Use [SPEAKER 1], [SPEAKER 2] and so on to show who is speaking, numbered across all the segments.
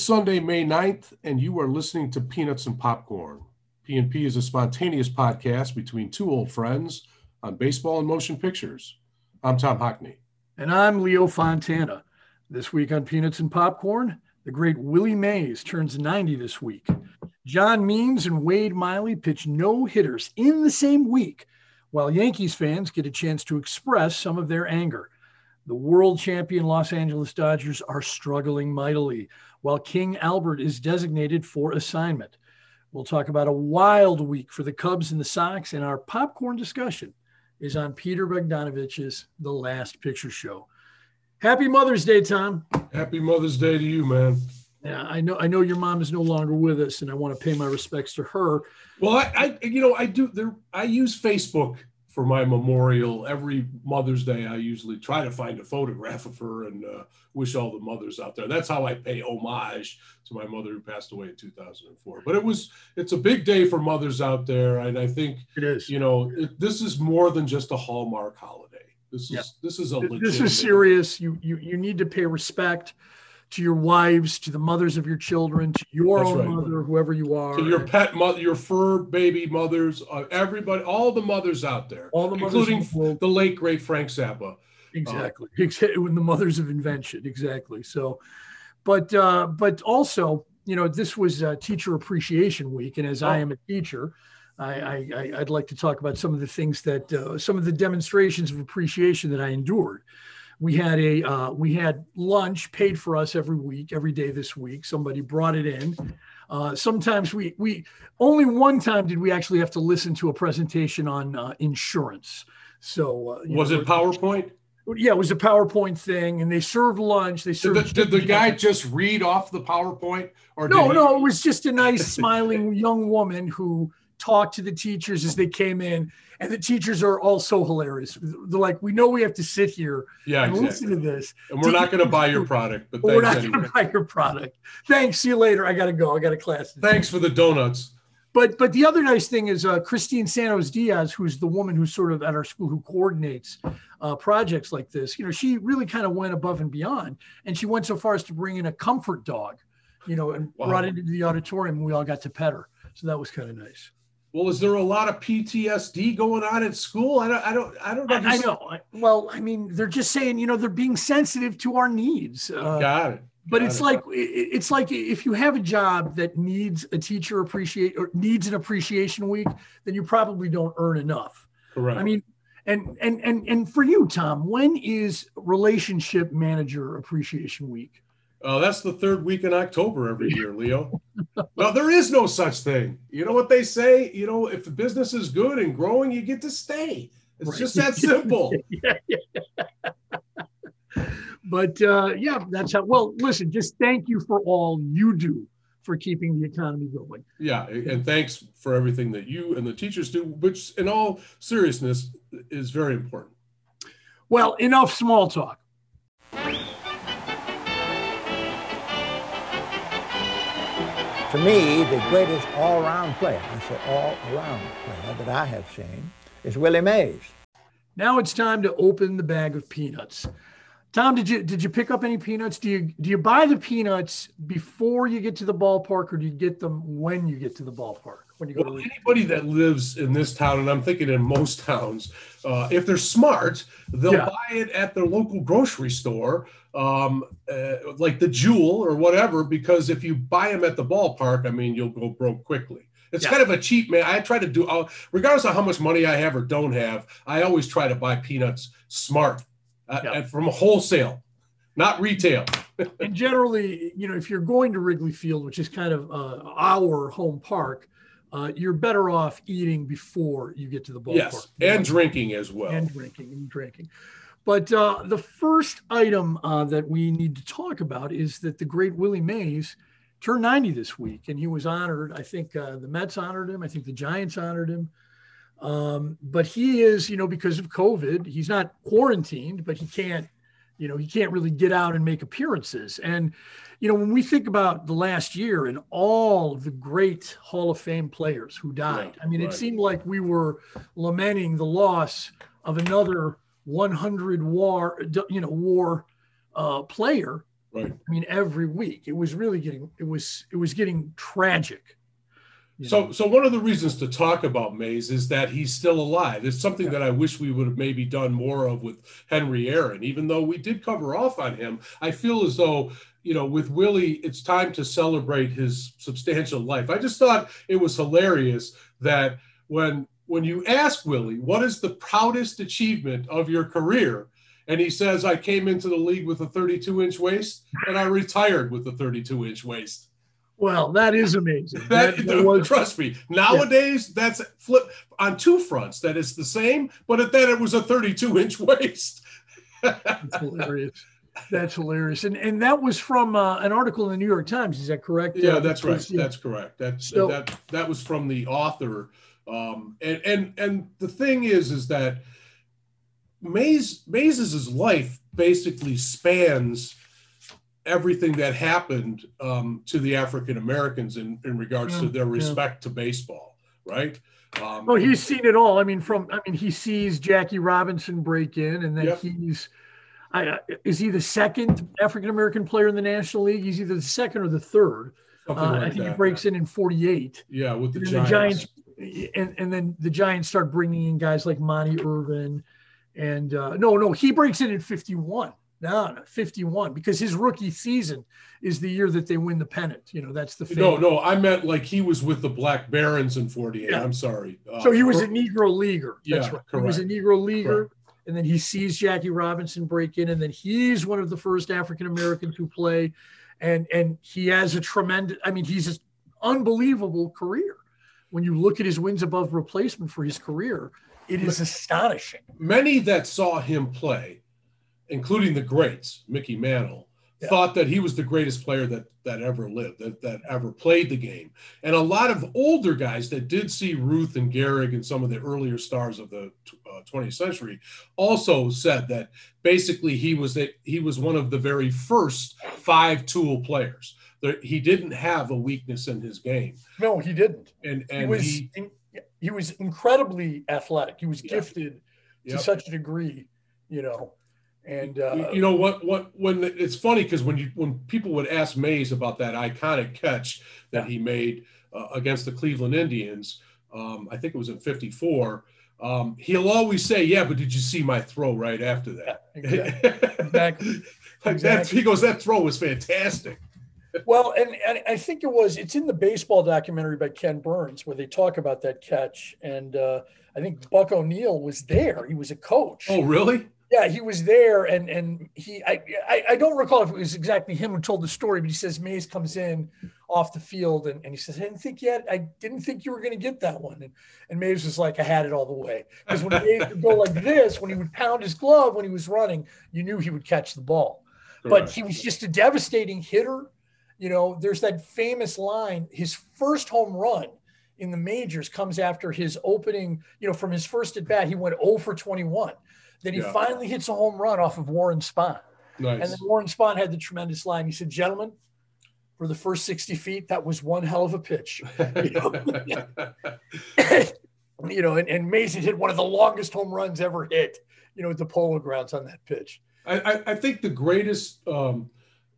[SPEAKER 1] It's Sunday, May 9th, and you are listening to Peanuts and Popcorn. P&P is a spontaneous podcast between two old friends on baseball and motion pictures. I'm Tom Hockney.
[SPEAKER 2] And I'm Leo Fontana. This week on Peanuts and Popcorn, the great Willie Mays turns 90 this week. John Means and Wade Miley pitch no hitters in the same week, while Yankees fans get a chance to express some of their anger. The world champion Los Angeles Dodgers are struggling mightily, while King Albert is designated for assignment. We'll talk about a wild week for the Cubs and the Sox, and our popcorn discussion is on Peter Bogdanovich's The Last Picture Show. Happy Mother's Day, Tom.
[SPEAKER 1] Happy Mother's Day to you, man.
[SPEAKER 2] Yeah, I know. I know your mom is no longer with us, and I want to pay my respects to her.
[SPEAKER 1] Well, I, I you know, I do. There, I use Facebook for my memorial every Mother's Day. I usually try to find a photograph of her and uh, wish all the mothers out there. That's how I pay homage to my mother who passed away in 2004. But it was it's a big day for mothers out there, and I think
[SPEAKER 2] it is.
[SPEAKER 1] You know, it, this is more than just a Hallmark holiday. This is yeah. this is a
[SPEAKER 2] this is serious. You you you need to pay respect to your wives, to the mothers of your children, to your That's own right. mother, whoever you are,
[SPEAKER 1] to your pet mother, your fur baby mothers, uh, everybody, all the mothers out there,
[SPEAKER 2] all the
[SPEAKER 1] including the, the, late great Frank Zappa.
[SPEAKER 2] Exactly, uh, when the mothers of invention, exactly. So, but uh, but also, you know, this was Teacher Appreciation Week, and as oh. I am a teacher. I, I, would like to talk about some of the things that, uh, some of the demonstrations of appreciation that I endured we had a uh, we had lunch paid for us every week, every day this week. Somebody brought it in. Uh, sometimes we we only one time did we actually have to listen to a presentation on uh, insurance. So
[SPEAKER 1] uh, was know, it PowerPoint?
[SPEAKER 2] Yeah, it was a PowerPoint thing, and they served lunch. They served.
[SPEAKER 1] Did the, did the guy just read off the PowerPoint,
[SPEAKER 2] or no? He... No, it was just a nice, smiling young woman who talked to the teachers as they came in and the teachers are all so hilarious. They're like, we know we have to sit here
[SPEAKER 1] yeah,
[SPEAKER 2] and
[SPEAKER 1] exactly.
[SPEAKER 2] listen to this.
[SPEAKER 1] And we're not going to buy your product, but
[SPEAKER 2] we're not anyway. going to buy your product. Thanks. See you later. I got to go. I got a class.
[SPEAKER 1] Thanks for the donuts.
[SPEAKER 2] But but the other nice thing is uh, Christine Santos Diaz, who's the woman who's sort of at our school who coordinates uh, projects like this. You know, she really kind of went above and beyond, and she went so far as to bring in a comfort dog, you know, and wow. brought it into the auditorium. and We all got to pet her, so that was kind of nice.
[SPEAKER 1] Well, is there a lot of PTSD going on at school? I don't, I don't, I don't know.
[SPEAKER 2] I, I know. Well, I mean, they're just saying, you know, they're being sensitive to our needs.
[SPEAKER 1] Uh, Got it.
[SPEAKER 2] but it's it. like it's like if you have a job that needs a teacher appreciate or needs an appreciation week, then you probably don't earn enough.
[SPEAKER 1] Correct.
[SPEAKER 2] I mean, and and and and for you, Tom, when is relationship manager appreciation week?
[SPEAKER 1] Oh, that's the third week in October every year, Leo. no, there is no such thing. You know what they say? You know, if the business is good and growing, you get to stay. It's right. just that simple. yeah,
[SPEAKER 2] yeah. but uh, yeah, that's how. Well, listen, just thank you for all you do for keeping the economy going.
[SPEAKER 1] Yeah, and thanks for everything that you and the teachers do, which, in all seriousness, is very important.
[SPEAKER 2] Well, enough small talk.
[SPEAKER 3] To me, the greatest all-around player, I say all-around player that I have seen, is Willie Mays.
[SPEAKER 2] Now it's time to open the bag of peanuts. Tom, did you did you pick up any peanuts? Do you do you buy the peanuts before you get to the ballpark, or do you get them when you get to the ballpark? When you
[SPEAKER 1] go well, anybody that lives in this town, and I'm thinking in most towns, uh, if they're smart, they'll yeah. buy it at their local grocery store, um, uh, like the Jewel or whatever. Because if you buy them at the ballpark, I mean, you'll go broke quickly. It's yeah. kind of a cheap man. I try to do, uh, regardless of how much money I have or don't have, I always try to buy peanuts smart uh, yeah. from wholesale, not retail.
[SPEAKER 2] and generally, you know, if you're going to Wrigley Field, which is kind of uh, our home park, uh, you're better off eating before you get to the ballpark.
[SPEAKER 1] Yes, and drinking as well.
[SPEAKER 2] And drinking and drinking. But uh, the first item uh, that we need to talk about is that the great Willie Mays turned 90 this week, and he was honored. I think uh, the Mets honored him. I think the Giants honored him. Um, but he is, you know, because of COVID, he's not quarantined, but he can't, you know, he can't really get out and make appearances. And, you know, when we think about the last year and all of the great Hall of Fame players who died, I mean, right. it seemed like we were lamenting the loss of another 100 war, you know, war uh, player.
[SPEAKER 1] Right.
[SPEAKER 2] I mean, every week it was really getting it was it was getting tragic.
[SPEAKER 1] So, know? so one of the reasons to talk about Mays is that he's still alive. It's something yeah. that I wish we would have maybe done more of with Henry Aaron. Even though we did cover off on him, I feel as though you know with Willie, it's time to celebrate his substantial life. I just thought it was hilarious that when when you ask Willie what is the proudest achievement of your career, and he says, "I came into the league with a 32 inch waist, and I retired with a 32 inch waist."
[SPEAKER 2] Well, that is amazing.
[SPEAKER 1] that, that was, trust me. Nowadays, yeah. that's flip on two fronts. That is the same, but at that it was a 32 inch waist.
[SPEAKER 2] that's hilarious. That's hilarious. And and that was from uh, an article in the New York Times. Is that correct?
[SPEAKER 1] Yeah, uh, that's right. That's correct. That's so, that that was from the author. Um, and and and the thing is, is that Mays Mays's life basically spans everything that happened um, to the African Americans in, in regards yeah, to their respect yeah. to baseball, right?
[SPEAKER 2] Um, well, he's seen it all. I mean, from I mean, he sees Jackie Robinson break in, and then yep. he's. I, is he the second African American player in the National League? He's either the second or the third. Uh, like I think that, he breaks in in '48.
[SPEAKER 1] Yeah, with the Giants.
[SPEAKER 2] the Giants. And, and then the Giants start bringing in guys like Monte Irvin, and uh, no, no, he breaks in in '51. No, no, 51 because his rookie season is the year that they win the pennant. You know, that's the
[SPEAKER 1] no, no. I meant like he was with the Black Barons in 48. Yeah. I'm sorry.
[SPEAKER 2] Uh, so he was a Negro leaguer. That's yeah, right. Correct. He was a Negro leaguer. Correct. And then he sees Jackie Robinson break in, and then he's one of the first African Americans to play. And and he has a tremendous, I mean, he's an unbelievable career. When you look at his wins above replacement for his career, it is astonishing.
[SPEAKER 1] Many that saw him play including the greats, Mickey Mantle, yeah. thought that he was the greatest player that that ever lived, that, that ever played the game. And a lot of older guys that did see Ruth and Gehrig and some of the earlier stars of the uh, 20th century also said that basically he was that he was one of the very first five tool players. There, he didn't have a weakness in his game.
[SPEAKER 2] No, he didn't.
[SPEAKER 1] And and
[SPEAKER 2] he was he, he was incredibly athletic. He was gifted to such a degree, you know. And uh,
[SPEAKER 1] you know what? What when it's funny because when you when people would ask Mays about that iconic catch that he made uh, against the Cleveland Indians, um, I think it was in '54. Um, he'll always say, "Yeah, but did you see my throw right after that?"
[SPEAKER 2] Exactly. exactly.
[SPEAKER 1] exactly. he goes, "That throw was fantastic."
[SPEAKER 2] Well, and, and I think it was it's in the baseball documentary by Ken Burns where they talk about that catch, and uh, I think Buck O'Neill was there. He was a coach.
[SPEAKER 1] Oh, really?
[SPEAKER 2] Yeah, he was there, and and he I, I, I don't recall if it was exactly him who told the story, but he says Mays comes in off the field and, and he says, I didn't think yet, I didn't think you were going to get that one. And, and Mays was like, I had it all the way. Because when Mays would go like this, when he would pound his glove when he was running, you knew he would catch the ball. Correct. But he was just a devastating hitter. You know, there's that famous line, his first home run in the majors comes after his opening, you know, from his first at bat, he went 0 for 21. Then he yeah. finally hits a home run off of Warren Spahn. Nice. And then Warren Spahn had the tremendous line. He said, Gentlemen, for the first 60 feet, that was one hell of a pitch. You know, you know and, and Mason hit one of the longest home runs ever hit, you know, at the polo grounds on that pitch.
[SPEAKER 1] I, I think the greatest um,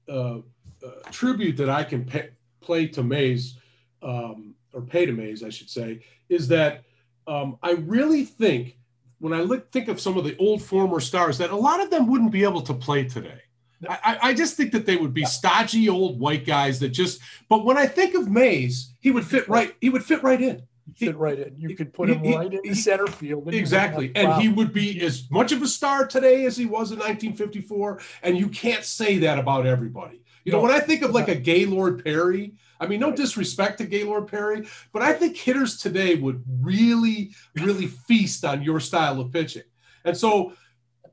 [SPEAKER 1] uh, uh, tribute that I can pay, play to Mays, um, or pay to Mays, I should say, is that um, I really think when I look, think of some of the old former stars, that a lot of them wouldn't be able to play today. I, I just think that they would be stodgy old white guys that just. But when I think of Mays, he would fit right. He would fit right in.
[SPEAKER 2] He, fit right in. You could put him he, right in the center field.
[SPEAKER 1] And exactly, and he would be as much of a star today as he was in 1954. And you can't say that about everybody. You know, when I think of like a Gaylord Perry, I mean, no disrespect to Gaylord Perry, but I think hitters today would really, really feast on your style of pitching. And so,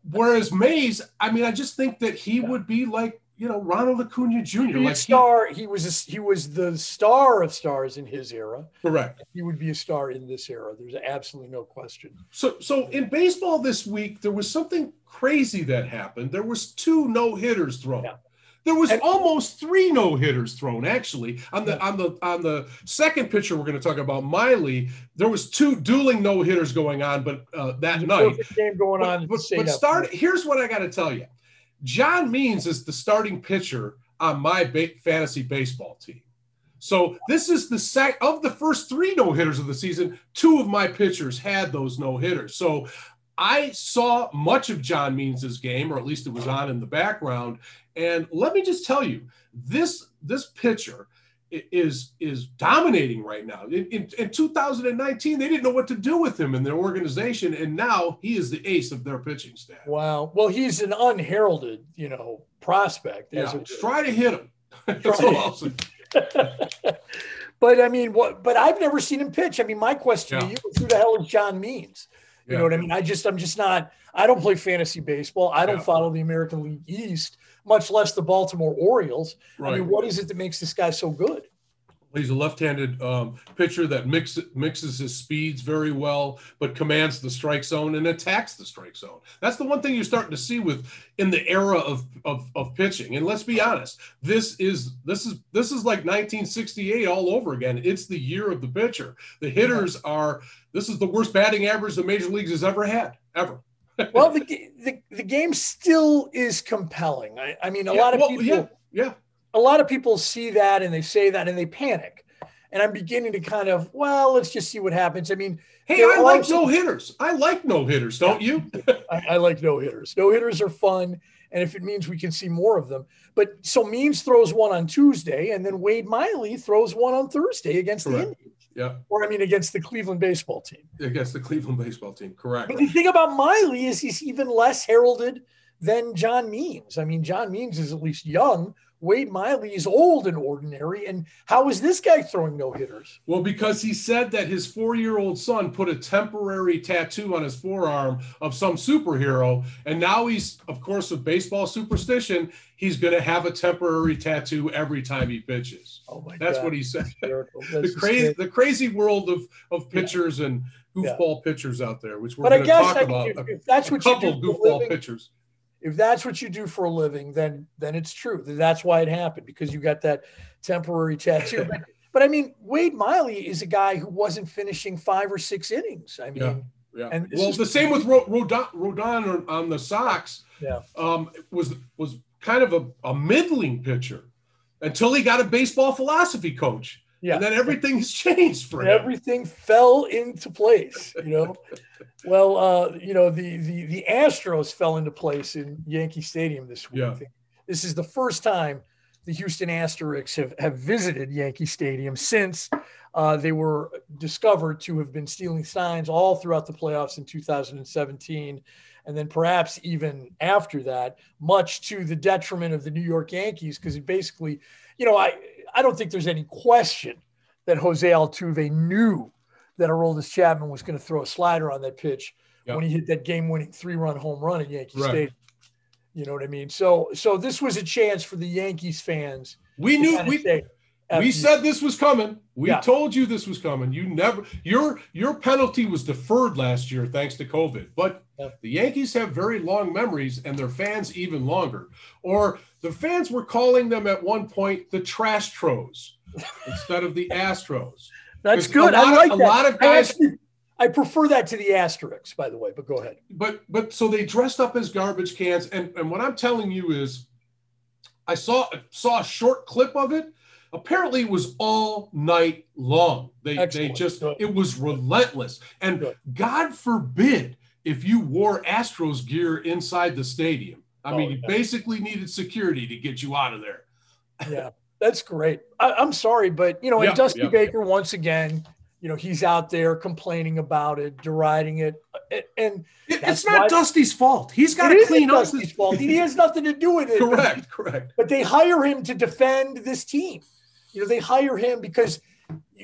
[SPEAKER 1] whereas Mays, I mean, I just think that he would be like, you know, Ronald Acuna Jr.
[SPEAKER 2] Like star, he, he was a, he was the star of stars in his era.
[SPEAKER 1] Correct.
[SPEAKER 2] He would be a star in this era. There's absolutely no question.
[SPEAKER 1] So, so in baseball this week, there was something crazy that happened. There was two no hitters thrown. Yeah. There was and, almost three no hitters thrown. Actually, on the on the on the second pitcher, we're going to talk about Miley. There was two dueling no hitters going on, but uh, that night
[SPEAKER 2] game going on.
[SPEAKER 1] But, but, but start. Here's what I got to tell you. John Means is the starting pitcher on my ba- fantasy baseball team. So this is the sec of the first three no hitters of the season. Two of my pitchers had those no hitters. So I saw much of John Means's game, or at least it was on in the background. And let me just tell you, this this pitcher is is dominating right now. In, in, in, 2019, they didn't know what to do with him in their organization, and now he is the ace of their pitching staff.
[SPEAKER 2] Wow. Well, he's an unheralded, you know, prospect.
[SPEAKER 1] Yeah. Try to hit him. That's all I'll say.
[SPEAKER 2] but I mean, what? But I've never seen him pitch. I mean, my question yeah. to you who the hell is John Means? You yeah. know what I mean? I just, I'm just not. I don't play fantasy baseball. I don't yeah. follow the American League East, much less the Baltimore Orioles. Right. I mean, what is it that makes this guy so good?
[SPEAKER 1] He's a left-handed um, pitcher that mix, mixes his speeds very well, but commands the strike zone and attacks the strike zone. That's the one thing you're starting to see with in the era of, of, of pitching. And let's be honest, this is this is this is like 1968 all over again. It's the year of the pitcher. The hitters are this is the worst batting average the major leagues has ever had ever.
[SPEAKER 2] well, the, the the game still is compelling. I, I mean, a yeah, lot of well, people.
[SPEAKER 1] Yeah, yeah
[SPEAKER 2] a lot of people see that and they say that and they panic. And I'm beginning to kind of, well, let's just see what happens. I mean,
[SPEAKER 1] hey, I like no hitters. I like no hitters, don't you?
[SPEAKER 2] I, I like no hitters. No hitters are fun. And if it means we can see more of them. But so Means throws one on Tuesday, and then Wade Miley throws one on Thursday against Correct. the Indians.
[SPEAKER 1] Yeah.
[SPEAKER 2] Or I mean against the Cleveland baseball team.
[SPEAKER 1] Against the Cleveland baseball team, correct.
[SPEAKER 2] But the thing about Miley is he's even less heralded than John Means. I mean, John Means is at least young, Wade Miley is old and ordinary. And how is this guy throwing no hitters?
[SPEAKER 1] Well, because he said that his four year old son put a temporary tattoo on his forearm of some superhero. And now he's, of course, with baseball superstition, he's going to have a temporary tattoo every time he pitches. Oh my That's God. what he said. the crazy, the crazy world of, of pitchers yeah. and goofball yeah. pitchers out there, which we're going to talk I, about.
[SPEAKER 2] If, if that's what
[SPEAKER 1] you
[SPEAKER 2] do
[SPEAKER 1] goofball living, pitchers
[SPEAKER 2] if that's what you do for a living, then then it's true. That's why it happened because you got that temporary tattoo. but, but, I mean, Wade Miley is a guy who wasn't finishing five or six innings. I mean,
[SPEAKER 1] yeah. Yeah. And well, the same with Rodon, Rodon on the Sox.
[SPEAKER 2] Yeah.
[SPEAKER 1] Um, was was kind of a, a middling pitcher until he got a baseball philosophy coach. Yeah. And then everything has changed for him.
[SPEAKER 2] Everything fell into place, you know. well, uh, you know, the, the the Astros fell into place in Yankee Stadium this week.
[SPEAKER 1] Yeah.
[SPEAKER 2] This is the first time the Houston Asterix have, have visited Yankee Stadium since uh, they were discovered to have been stealing signs all throughout the playoffs in 2017. And then perhaps even after that, much to the detriment of the New York Yankees, because it basically, you know, I, I don't think there's any question that Jose Altuve knew that Aroldis Chapman was going to throw a slider on that pitch yep. when he hit that game-winning three-run home run at Yankee right. Stadium. You know what I mean? So, so this was a chance for the Yankees fans.
[SPEAKER 1] We knew we we said this was coming. We yeah. told you this was coming. You never your your penalty was deferred last year thanks to COVID. But yeah. the Yankees have very long memories and their fans even longer. Or the fans were calling them at one point the trash tros instead of the Astros.
[SPEAKER 2] That's good. I like of, that. A lot of guys. I, actually, I prefer that to the asterisks, by the way. But go ahead.
[SPEAKER 1] But but so they dressed up as garbage cans, and and what I'm telling you is, I saw saw a short clip of it Apparently, it was all night long. They Excellent. they just Good. it was relentless. And Good. God forbid if you wore Astros gear inside the stadium. I oh, mean, yeah. you basically needed security to get you out of there.
[SPEAKER 2] yeah, that's great. I, am sorry, but you know, and Dusty Baker once again, you know, he's out there complaining about it, deriding it, and
[SPEAKER 1] it's not why, Dusty's fault. He's got to clean up.
[SPEAKER 2] Dusty's fault. He has nothing to do with it.
[SPEAKER 1] correct, correct.
[SPEAKER 2] But they hire him to defend this team. You know, they hire him because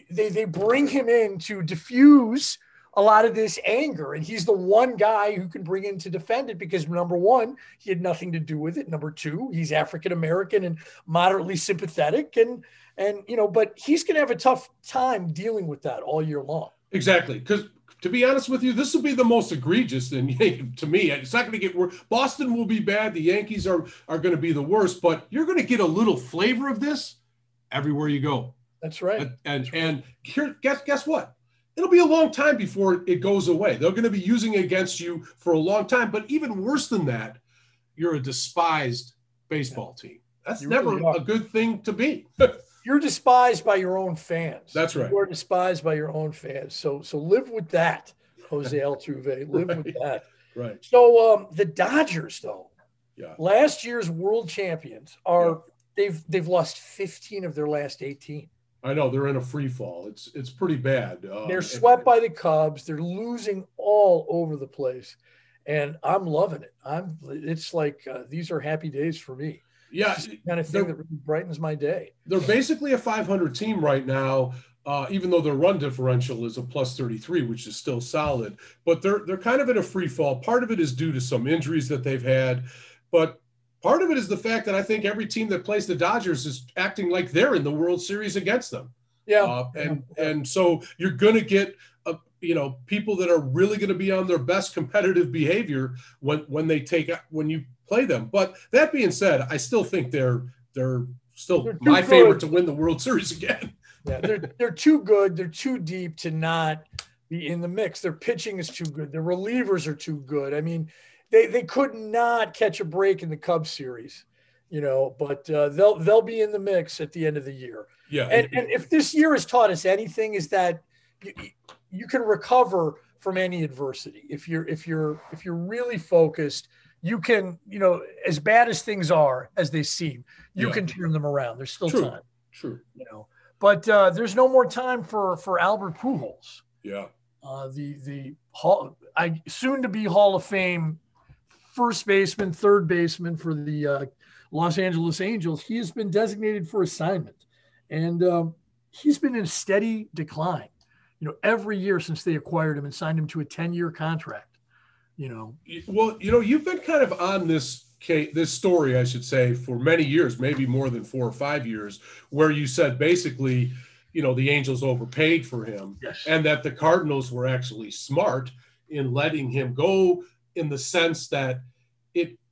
[SPEAKER 2] they, they bring him in to diffuse a lot of this anger. And he's the one guy who can bring in to defend it because number one, he had nothing to do with it. Number two, he's African American and moderately sympathetic. And and you know, but he's gonna have a tough time dealing with that all year long.
[SPEAKER 1] Exactly. Because to be honest with you, this will be the most egregious. And to me, it's not going to get worse. Boston will be bad. The Yankees are are going to be the worst. But you're going to get a little flavor of this everywhere you go.
[SPEAKER 2] That's right.
[SPEAKER 1] And and, and here, guess guess what? It'll be a long time before it goes away. They're going to be using it against you for a long time. But even worse than that, you're a despised baseball team. That's
[SPEAKER 2] You
[SPEAKER 1] never
[SPEAKER 2] really
[SPEAKER 1] a good thing to be.
[SPEAKER 2] You're despised by your own fans.
[SPEAKER 1] That's right.
[SPEAKER 2] You're despised by your own fans. So so live with that, Jose Altuve. Live with that.
[SPEAKER 1] right.
[SPEAKER 2] So um, the Dodgers, though,
[SPEAKER 1] Yeah.
[SPEAKER 2] last year's world champions are they've they've lost 15 of their last 18.
[SPEAKER 1] I know they're in a free fall. It's it's pretty bad. Um,
[SPEAKER 2] They're
[SPEAKER 1] and-
[SPEAKER 2] swept by the Cubs. They're losing all over the place, and I'm loving it. I'm. It's like uh, these are happy days for me.
[SPEAKER 1] Yeah,
[SPEAKER 2] It's the kind of thing that really brightens my day.
[SPEAKER 1] they're basically a 500 team right now. Uh, even though their run differential is a plus 33, which is still solid, but they're they're kind of in a free fall. Part of it is due to some injuries that they've had, but part of it is the fact that I think every team that plays the Dodgers is acting like they're in the World Series against them.
[SPEAKER 2] Yeah,
[SPEAKER 1] Uh, and and so you're going to get uh, you know people that are really going to be on their best competitive behavior when when they take when you play them. But that being said, I still think they're they're still
[SPEAKER 2] They're
[SPEAKER 1] my
[SPEAKER 2] good.
[SPEAKER 1] favorite to win the World Series again.
[SPEAKER 2] yeah. They're they're too good. They're too deep to not be in the mix. Their pitching is too good. Their relievers are too good. I mean, they they could not catch a break in the Cubs series, you know. But uh, they'll they'll be in the mix at the end of the year.
[SPEAKER 1] Yeah,
[SPEAKER 2] and, and if this year has taught us anything is that you, you can recover from any adversity if you're if you're if you're really focused you can you know as bad as things are as they seem you
[SPEAKER 1] Yeah.
[SPEAKER 2] can turn them around there's still
[SPEAKER 1] True.
[SPEAKER 2] time
[SPEAKER 1] true.
[SPEAKER 2] you know but uh, there's no more time for for albert pujols
[SPEAKER 1] Yeah,
[SPEAKER 2] uh, the the hall i soon to be hall of fame first baseman third baseman for the uh, los angeles angels he has been designated for assignment and um, he's been in a steady decline you know every year since they acquired him and signed him to a 10-year contract you know
[SPEAKER 1] well, you know, you've been kind of on this this story, I should say, for many years, maybe more than four or five years, where you said basically, you know, the Angels overpaid for him.
[SPEAKER 2] yes
[SPEAKER 1] and that the Cardinals were actually smart in letting him go in the sense that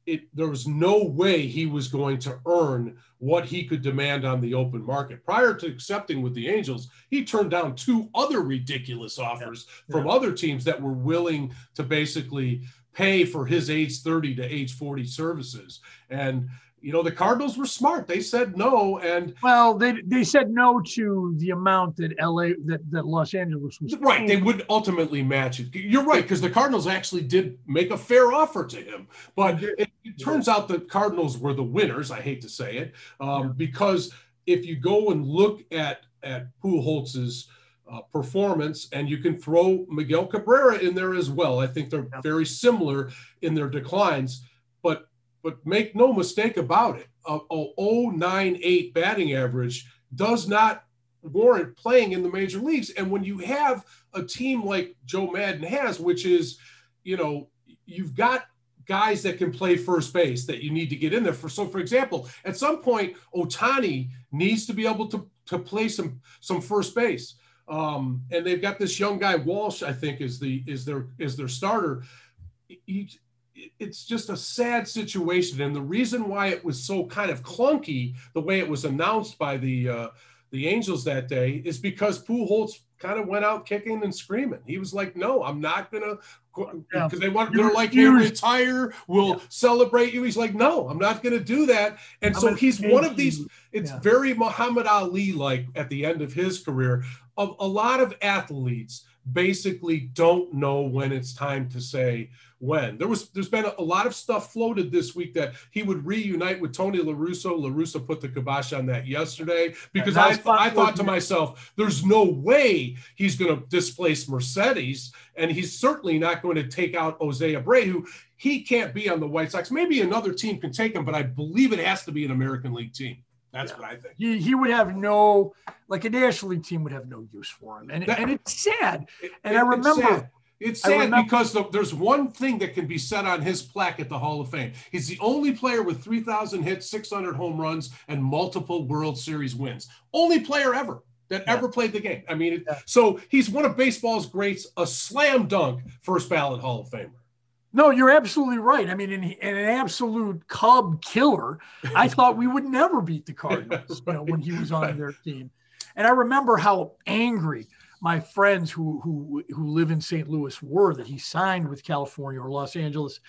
[SPEAKER 1] it there was no way he was going to earn what he could demand on the open market. Prior to accepting with the Angels, he turned down two other ridiculous offers from other teams that were willing to basically pay for his age 30 to age 40 services. And you know, the Cardinals were smart. They said no and
[SPEAKER 2] well they they said no to the amount that la that, that los angeles was
[SPEAKER 1] Right, they would ultimately match it. You're right because the Cardinals actually did make a fair offer to him, but it, it turns out the Cardinals were the winners. I hate to say it, um, because if you go and look at at Pujols' uh, performance, and you can throw Miguel Cabrera in there as well. I think they're
[SPEAKER 2] Yeah.
[SPEAKER 1] very similar in their declines, but but make no mistake about it, a, a 098 batting average does not warrant playing in the major leagues. And when you have a team like Joe Maddon has, which is, you know, you've got guys that can play first base that you need to get in there for. So, for example, at some point, Ohtani needs to be able to to play some some first base. Um, and they've got this young guy Walsh, I think, is the is their is their starter. He, it's just a sad situation, and the reason why it was so kind of clunky the way it was announced by the uh, the Angels that day is because Pujols kind of went out kicking and screaming. He was like, "No, I'm not gonna," because they want they're like, "Hey,
[SPEAKER 2] refused.
[SPEAKER 1] retire. We'll
[SPEAKER 2] Yeah.
[SPEAKER 1] celebrate you." He's like, "No, I'm not gonna do that." And
[SPEAKER 2] I'm
[SPEAKER 1] so he's one of these. It's
[SPEAKER 2] Yeah.
[SPEAKER 1] very Muhammad Ali like at the end of his career. A, a lot of athletes basically don't know when it's time to say when. There was there's been a, a lot of stuff floated this week that he would reunite with Tony La Russa. LaRusso put the kibosh on that yesterday because I, I thought to myself, there's no way he's going to displace Mercedes, and he's certainly not going to take out Jose Abreu. He can't be on the White Sox. Maybe another team can take him, but I believe it has to be an American League team. That's
[SPEAKER 2] Yeah.
[SPEAKER 1] what I think.
[SPEAKER 2] he, he would have no like a national league team would have no use for him and,
[SPEAKER 1] That-
[SPEAKER 2] and it's sad And
[SPEAKER 1] It-
[SPEAKER 2] I
[SPEAKER 1] it's
[SPEAKER 2] remember-
[SPEAKER 1] sad. It's sad
[SPEAKER 2] remember-
[SPEAKER 1] because the, there's one thing that can be said on his plaque at the Hall of Fame. He's the only player with 3,000 hits, 600 home runs, and multiple World Series wins. Only player ever that
[SPEAKER 2] Yeah.
[SPEAKER 1] ever played the game. I mean, it,
[SPEAKER 2] Yeah.
[SPEAKER 1] so he's one of baseball's greats, a slam dunk first ballot Hall of Famer.
[SPEAKER 2] No, you're absolutely right. I mean, he- and an absolute Cub killer. I thought we would never beat the Cardinals, you know, when he was on their team. And I remember how angry my friends who who who live in St. Louis were that he signed with California or Los Angeles.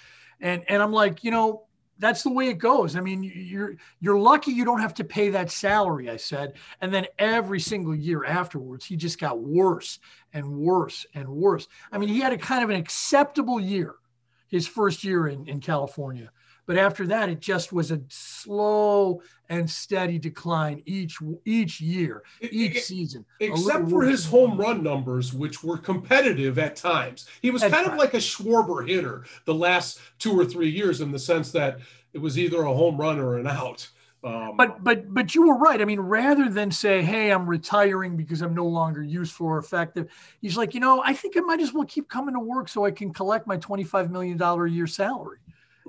[SPEAKER 2] And and I'm like, you know, that's the way it goes. I mean, you're you're lucky you don't have to pay that salary. I said, and then every single year afterwards, he just got worse and worse and worse. I mean, he had a kind of an acceptable year, his first year in in California, but after that, it just was a slow and steady decline each each year, each season.
[SPEAKER 1] Except for his home run numbers, which were competitive at times. He was kind of like a Schwarber hitter the last two or three years in the sense that it was either a home run or an out.
[SPEAKER 2] Um, but but but you were right. I mean, rather than say, "Hey, I'm retiring because I'm no longer useful or effective," he's like, you know, I think I might as well keep coming to work so I can collect my 25 million dollar a year salary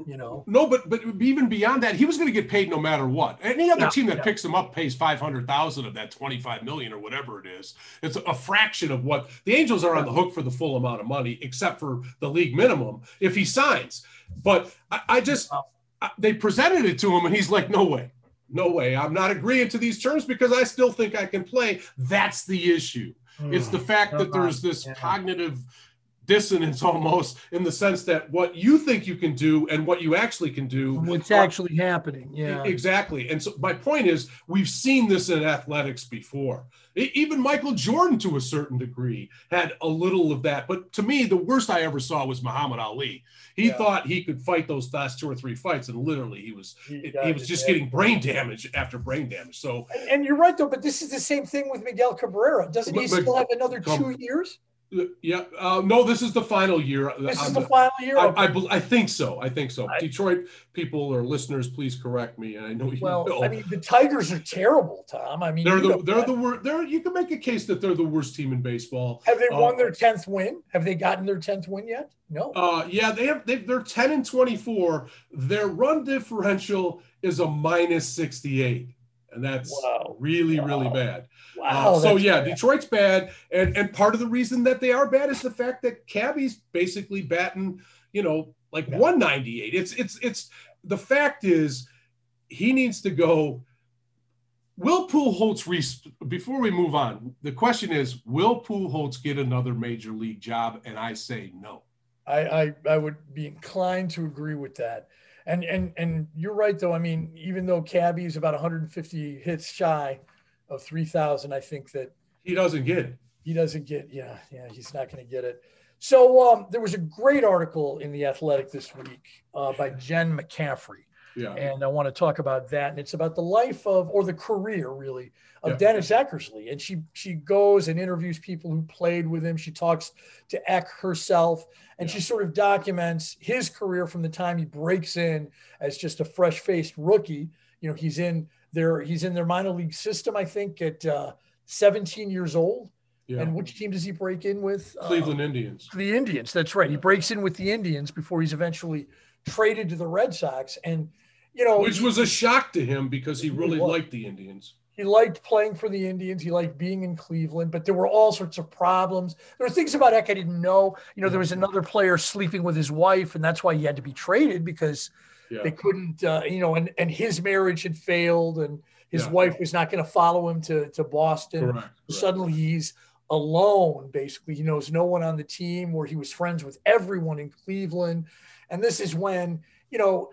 [SPEAKER 2] you know.
[SPEAKER 1] No, but but even beyond that, he was going to get paid no matter what. Any other yeah, team that yeah. picks him up pays five hundred thousand of that twenty five million or whatever it is. It's a fraction of what the Angels are on the hook for the full amount of money, except for the league minimum if he signs. But I, I just I, they presented it to him, and he's like, "No way, no way, I'm not agreeing to these terms because I still think I can play." That's the issue. Mm, it's the fact that there's this yeah. cognitive dissonance almost in the sense that what you think you can do and what you actually can do
[SPEAKER 2] what's are, actually happening yeah.
[SPEAKER 1] Exactly. And so my point is we've seen this in athletics before. Even michael jordan to a certain degree had a little of that. But to me the worst i ever saw was muhammad ali. He yeah. thought he could fight those last two or three fights and literally he was he, he was just getting brain damage after brain damage. So
[SPEAKER 2] and, and, you're right though but this is the same thing with miguel cabrera. Doesn't but, he still have another two years
[SPEAKER 1] yeah. Uh, no, this is the final year.
[SPEAKER 2] This is the, the, final year.
[SPEAKER 1] I, I, I, think so. I think so. I, Detroit people or listeners, please correct me. And I know you
[SPEAKER 2] well,
[SPEAKER 1] will.
[SPEAKER 2] I mean, the Tigers are terrible, Tom. I mean,
[SPEAKER 1] they're the they're that. the worst. They're you can make a case that they're the worst team in baseball.
[SPEAKER 2] Have they won uh, their tenth win? Have they gotten their tenth win yet? No.
[SPEAKER 1] Uh, yeah, they have. They, they're ten and twenty four. Their run differential is a minus sixty eight and that's wow. really wow. really bad. Wow. Uh, so yeah, bad. Detroit's bad, and and part of the reason that they are bad is the fact that Cabby's basically batting, you know, like yeah. 198. It's it's it's the fact is he needs to go. Will Pujols re- before we move on? The question is, will Pujols get another major league job? And I say no.
[SPEAKER 2] I, I, I would be inclined to agree with that. And and and you're right though. I mean, even though Cabby is about 150 hits shy of 3,000, I think that
[SPEAKER 1] he doesn't get it.
[SPEAKER 2] He doesn't get. Yeah, yeah, he's not going to get it. So um, there was a great article in the Athletic this week uh, by Jen McCaffrey. Yeah. And I want to talk about that. And it's about the life of, or the career really, of yeah. Dennis Eckersley. And she she goes and interviews people who played with him. She talks to Eck herself, and yeah. she sort of documents his career from the time he breaks in as just a fresh faced rookie. You know, he's in their he's in their minor league system, I think, at uh, 17 years old. Yeah. And which team does he break in with?
[SPEAKER 1] Cleveland uh, Indians.
[SPEAKER 2] The Indians. That's right. He breaks in with the Indians before he's eventually traded to the Red Sox. And you know,
[SPEAKER 1] which was a shock to him because he really liked the Indians.
[SPEAKER 2] He liked playing for the Indians. He liked being in Cleveland, but there were all sorts of problems. There were things about Eck I didn't know. You know, there was another player sleeping with his wife, and that's why he had to be traded because yeah. they couldn't. Uh, you know, and and his marriage had failed, and his yeah. wife was not going to follow him to to Boston. Correct. Suddenly, he's alone. Basically, he knows no one on the team. Where he was friends with everyone in Cleveland, and this is when you know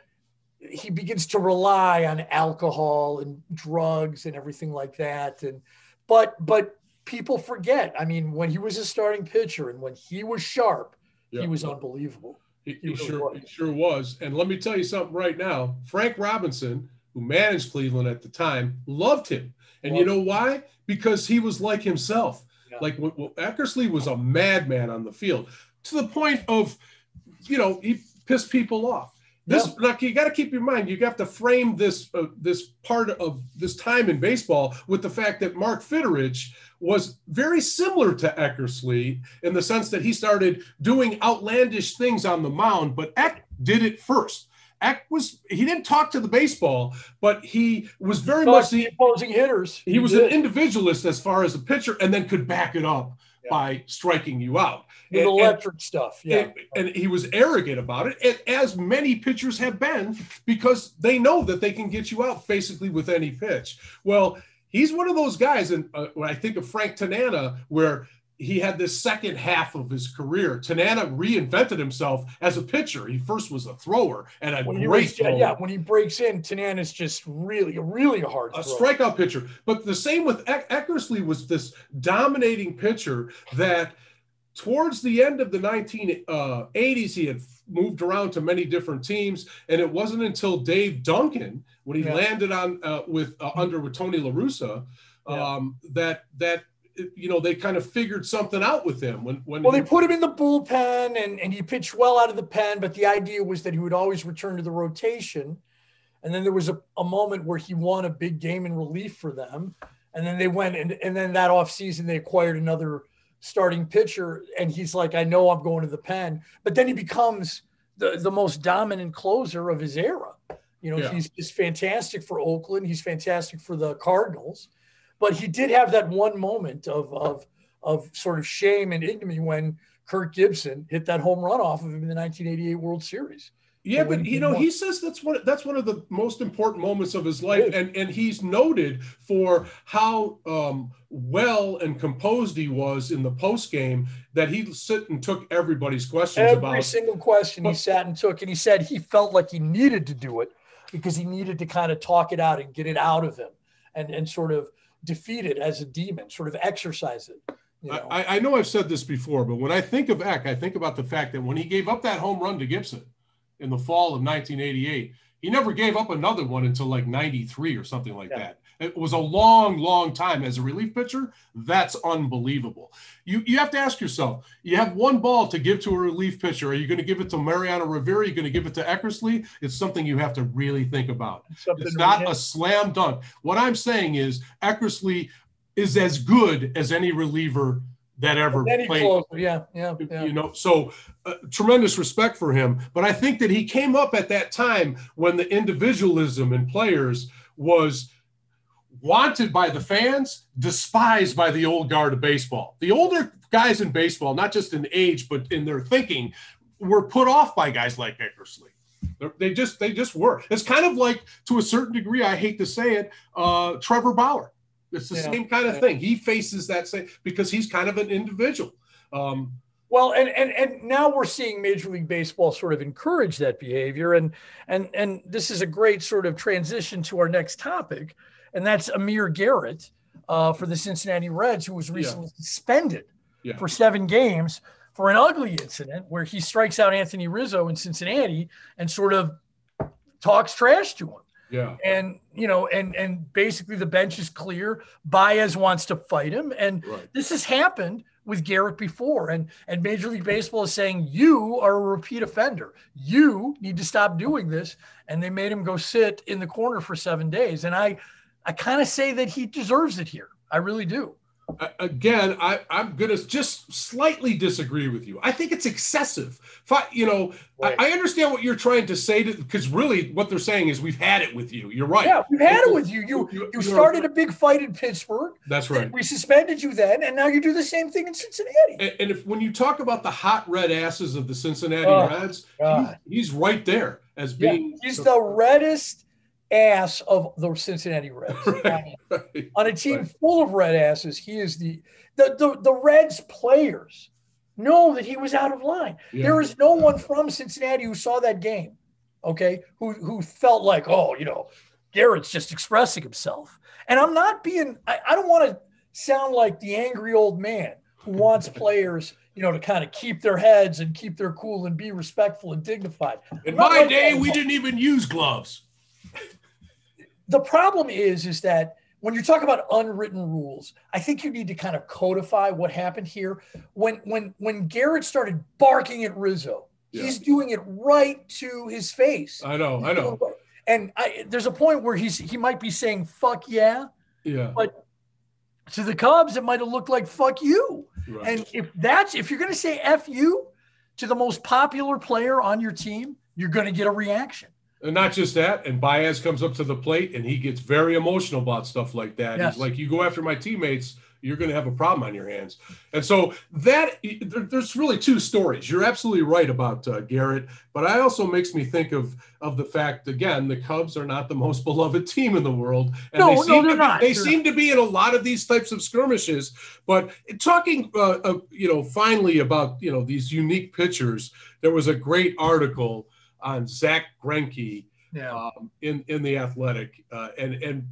[SPEAKER 2] he begins to rely on alcohol and drugs and everything like that and but but people forget i mean when he was a starting pitcher and when he was sharp yeah. he was unbelievable
[SPEAKER 1] he, he, he sure was. he sure was and let me tell you something right now frank robinson who managed cleveland at the time loved him and loved you know him. why because he was like himself yeah. like well, eckersley was a madman on the field to the point of you know he pissed people off this yeah. like you got to keep in mind you have to frame this uh, this part of this time in baseball with the fact that Mark Fidrych was very similar to Eckersley in the sense that he started doing outlandish things on the mound, but Eck did it first. Eck was he didn't talk to the baseball, but he was very much
[SPEAKER 2] the opposing hitters.
[SPEAKER 1] He, he was did. an individualist as far as a pitcher, and then could back it up yeah. by striking you out.
[SPEAKER 2] With and, electric and, stuff, yeah.
[SPEAKER 1] And, and, he was arrogant about it, and as many pitchers have been, because they know that they can get you out basically with any pitch. Well, he's one of those guys, and uh, when I think of Frank Tanana, where he had this second half of his career. Tanana reinvented himself as a pitcher. He first was a thrower and a
[SPEAKER 2] when
[SPEAKER 1] great
[SPEAKER 2] he yeah, when he breaks in, Tanana's just really, really hard.
[SPEAKER 1] A strikeout pitcher. But the same with Eckersley was this dominating pitcher that towards the end of the 1980s, uh, he had moved around to many different teams. And it wasn't until Dave Duncan, when he yeah. landed on uh, with uh, under with Tony La Russa, um, yeah. that that you know they kind of figured something out with him when when
[SPEAKER 2] well he, they put him in the bullpen and and he pitched well out of the pen but the idea was that he would always return to the rotation and then there was a, a moment where he won a big game in relief for them and then they went and, and then that off season they acquired another starting pitcher and he's like i know i'm going to the pen but then he becomes the, the most dominant closer of his era you know yeah. he's just fantastic for oakland he's fantastic for the cardinals but he did have that one moment of of of sort of shame and ignominy when Kirk Gibson hit that home run off of him in the 1988 World Series.
[SPEAKER 1] Yeah, but you know, he says that's one that's one of the most important moments of his life, and and he's noted for how um, well and composed he was in the post game. That he sit and took everybody's questions
[SPEAKER 2] Every
[SPEAKER 1] about
[SPEAKER 2] every single question but, he sat and took, and he said he felt like he needed to do it because he needed to kind of talk it out and get it out of him, and and sort of defeat it as a demon, sort of exercise it.
[SPEAKER 1] You know? I, I know I've said this before, but when I think of Eck, I think about the fact that when he gave up that home run to Gibson in the fall of 1988, he never gave up another one until like 93 or something like yeah. that. It was a long, long time as a relief pitcher. That's unbelievable. You you have to ask yourself: you have one ball to give to a relief pitcher. Are you going to give it to Mariano Rivera? Are you going to give it to Eckersley? It's something you have to really think about. Something it's not a slam dunk. What I'm saying is Eckersley is as good as any reliever that ever
[SPEAKER 2] played. Closer. Yeah, yeah, yeah.
[SPEAKER 1] You know, so uh, tremendous respect for him. But I think that he came up at that time when the individualism in players was wanted by the fans, despised by the old guard of baseball. The older guys in baseball, not just in age but in their thinking, were put off by guys like Eckersley. They just they just were. It's kind of like to a certain degree. I hate to say it, uh, Trevor Bauer. It's the yeah. same kind of thing. He faces that same because he's kind of an individual. Um,
[SPEAKER 2] well, and and and now we're seeing Major League Baseball sort of encourage that behavior, and and and this is a great sort of transition to our next topic, and that's Amir Garrett uh, for the Cincinnati Reds, who was recently yeah. suspended yeah. for seven games for an ugly incident where he strikes out Anthony Rizzo in Cincinnati and sort of talks trash to him.
[SPEAKER 1] Yeah.
[SPEAKER 2] And you know, and and basically the bench is clear. Baez wants to fight him, and right. this has happened with Garrett before. And and Major League Baseball is saying you are a repeat offender. You need to stop doing this. And they made him go sit in the corner for seven days. And I I kind of say that he deserves it here. I really do
[SPEAKER 1] again, I, am going to just slightly disagree with you. I think it's excessive. You know, right. I, I, understand what you're trying to say because really what they're saying is we've had it with you. You're right.
[SPEAKER 2] Yeah, we've had it with you. You you, you started a big fight in Pittsburgh.
[SPEAKER 1] That's right.
[SPEAKER 2] We suspended you then, and now you do the same thing in Cincinnati.
[SPEAKER 1] And, and if when you talk about the hot red asses of the Cincinnati oh, Reds, he's, he's, right there as being.
[SPEAKER 2] Yeah, he's the reddest ass of the Cincinnati Reds. right, right, On a team right. full of red asses, he is the the the, the Reds players know that he was out of line. Yeah. There is no one from Cincinnati who saw that game, okay, who who felt like, oh, you know, Garrett's just expressing himself. And I'm not being I, I don't want to sound like the angry old man who wants players you know, to kind of keep their heads and keep their cool and be respectful and dignified.
[SPEAKER 1] In my like day, we didn't even use gloves
[SPEAKER 2] the problem is is that when you're talking about unwritten rules, I think you need to kind of codify what happened here. When when when Garrett started barking at Rizzo, yeah. he's doing it right to his face.
[SPEAKER 1] I know, I know.
[SPEAKER 2] And I, there's a point where he's he might be saying "fuck yeah,"
[SPEAKER 1] yeah,
[SPEAKER 2] but to the Cubs it might have looked like "fuck you." Right. And if that's if you're going to say "f you" to the most popular player on your team, you're going to get a reaction.
[SPEAKER 1] And not just that, and Baez comes up to the plate and he gets very emotional about stuff like that. Yes. He's like, "You go after my teammates, you're going to have a problem on your hands. And so that there, there's really two stories. You're absolutely right about uh, Garrett, but I also makes me think of of the fact again the Cubs are not the most beloved team in the world,
[SPEAKER 2] and no, they no,
[SPEAKER 1] seem
[SPEAKER 2] they're
[SPEAKER 1] to,
[SPEAKER 2] not.
[SPEAKER 1] They
[SPEAKER 2] they're
[SPEAKER 1] seem not. to be in a lot of these types of skirmishes. But talking, uh, uh, you know, finally about you know these unique pitchers, there was a great article on Zach Greinke
[SPEAKER 2] yeah. um,
[SPEAKER 1] in in the Athletic, uh, and and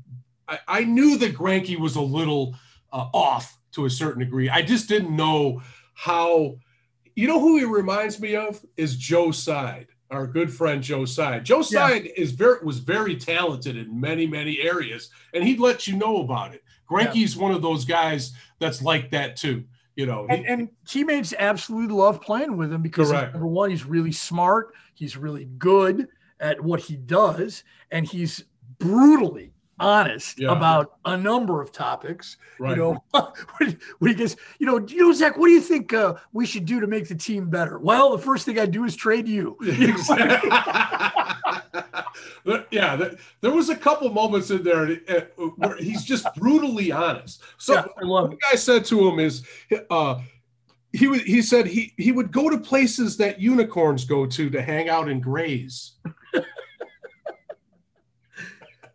[SPEAKER 1] I, I, knew that Greinke was a little uh, off to a certain degree. I just didn't know how. You know who he reminds me of is Joe Side, our good friend Joe Side. Joe Side yeah. is very was very talented in many many areas, and he'd let you know about it. Greinke's yeah. one of those guys that's like that too. You know,
[SPEAKER 2] and, and teammates absolutely love playing with him because number one, he's really smart, he's really good at what he does, and he's brutally honest yeah. about a number of topics. Right. You know, when, he gets, you know, you know, Zach, what do you think uh, we should do to make the team better? Well, the first thing I do is trade you.
[SPEAKER 1] yeah, there was a couple moments in there uh, where he's just brutally honest. So yeah, I love what I said to him is, uh, he would he said he he would go to places that unicorns go to to hang out and graze.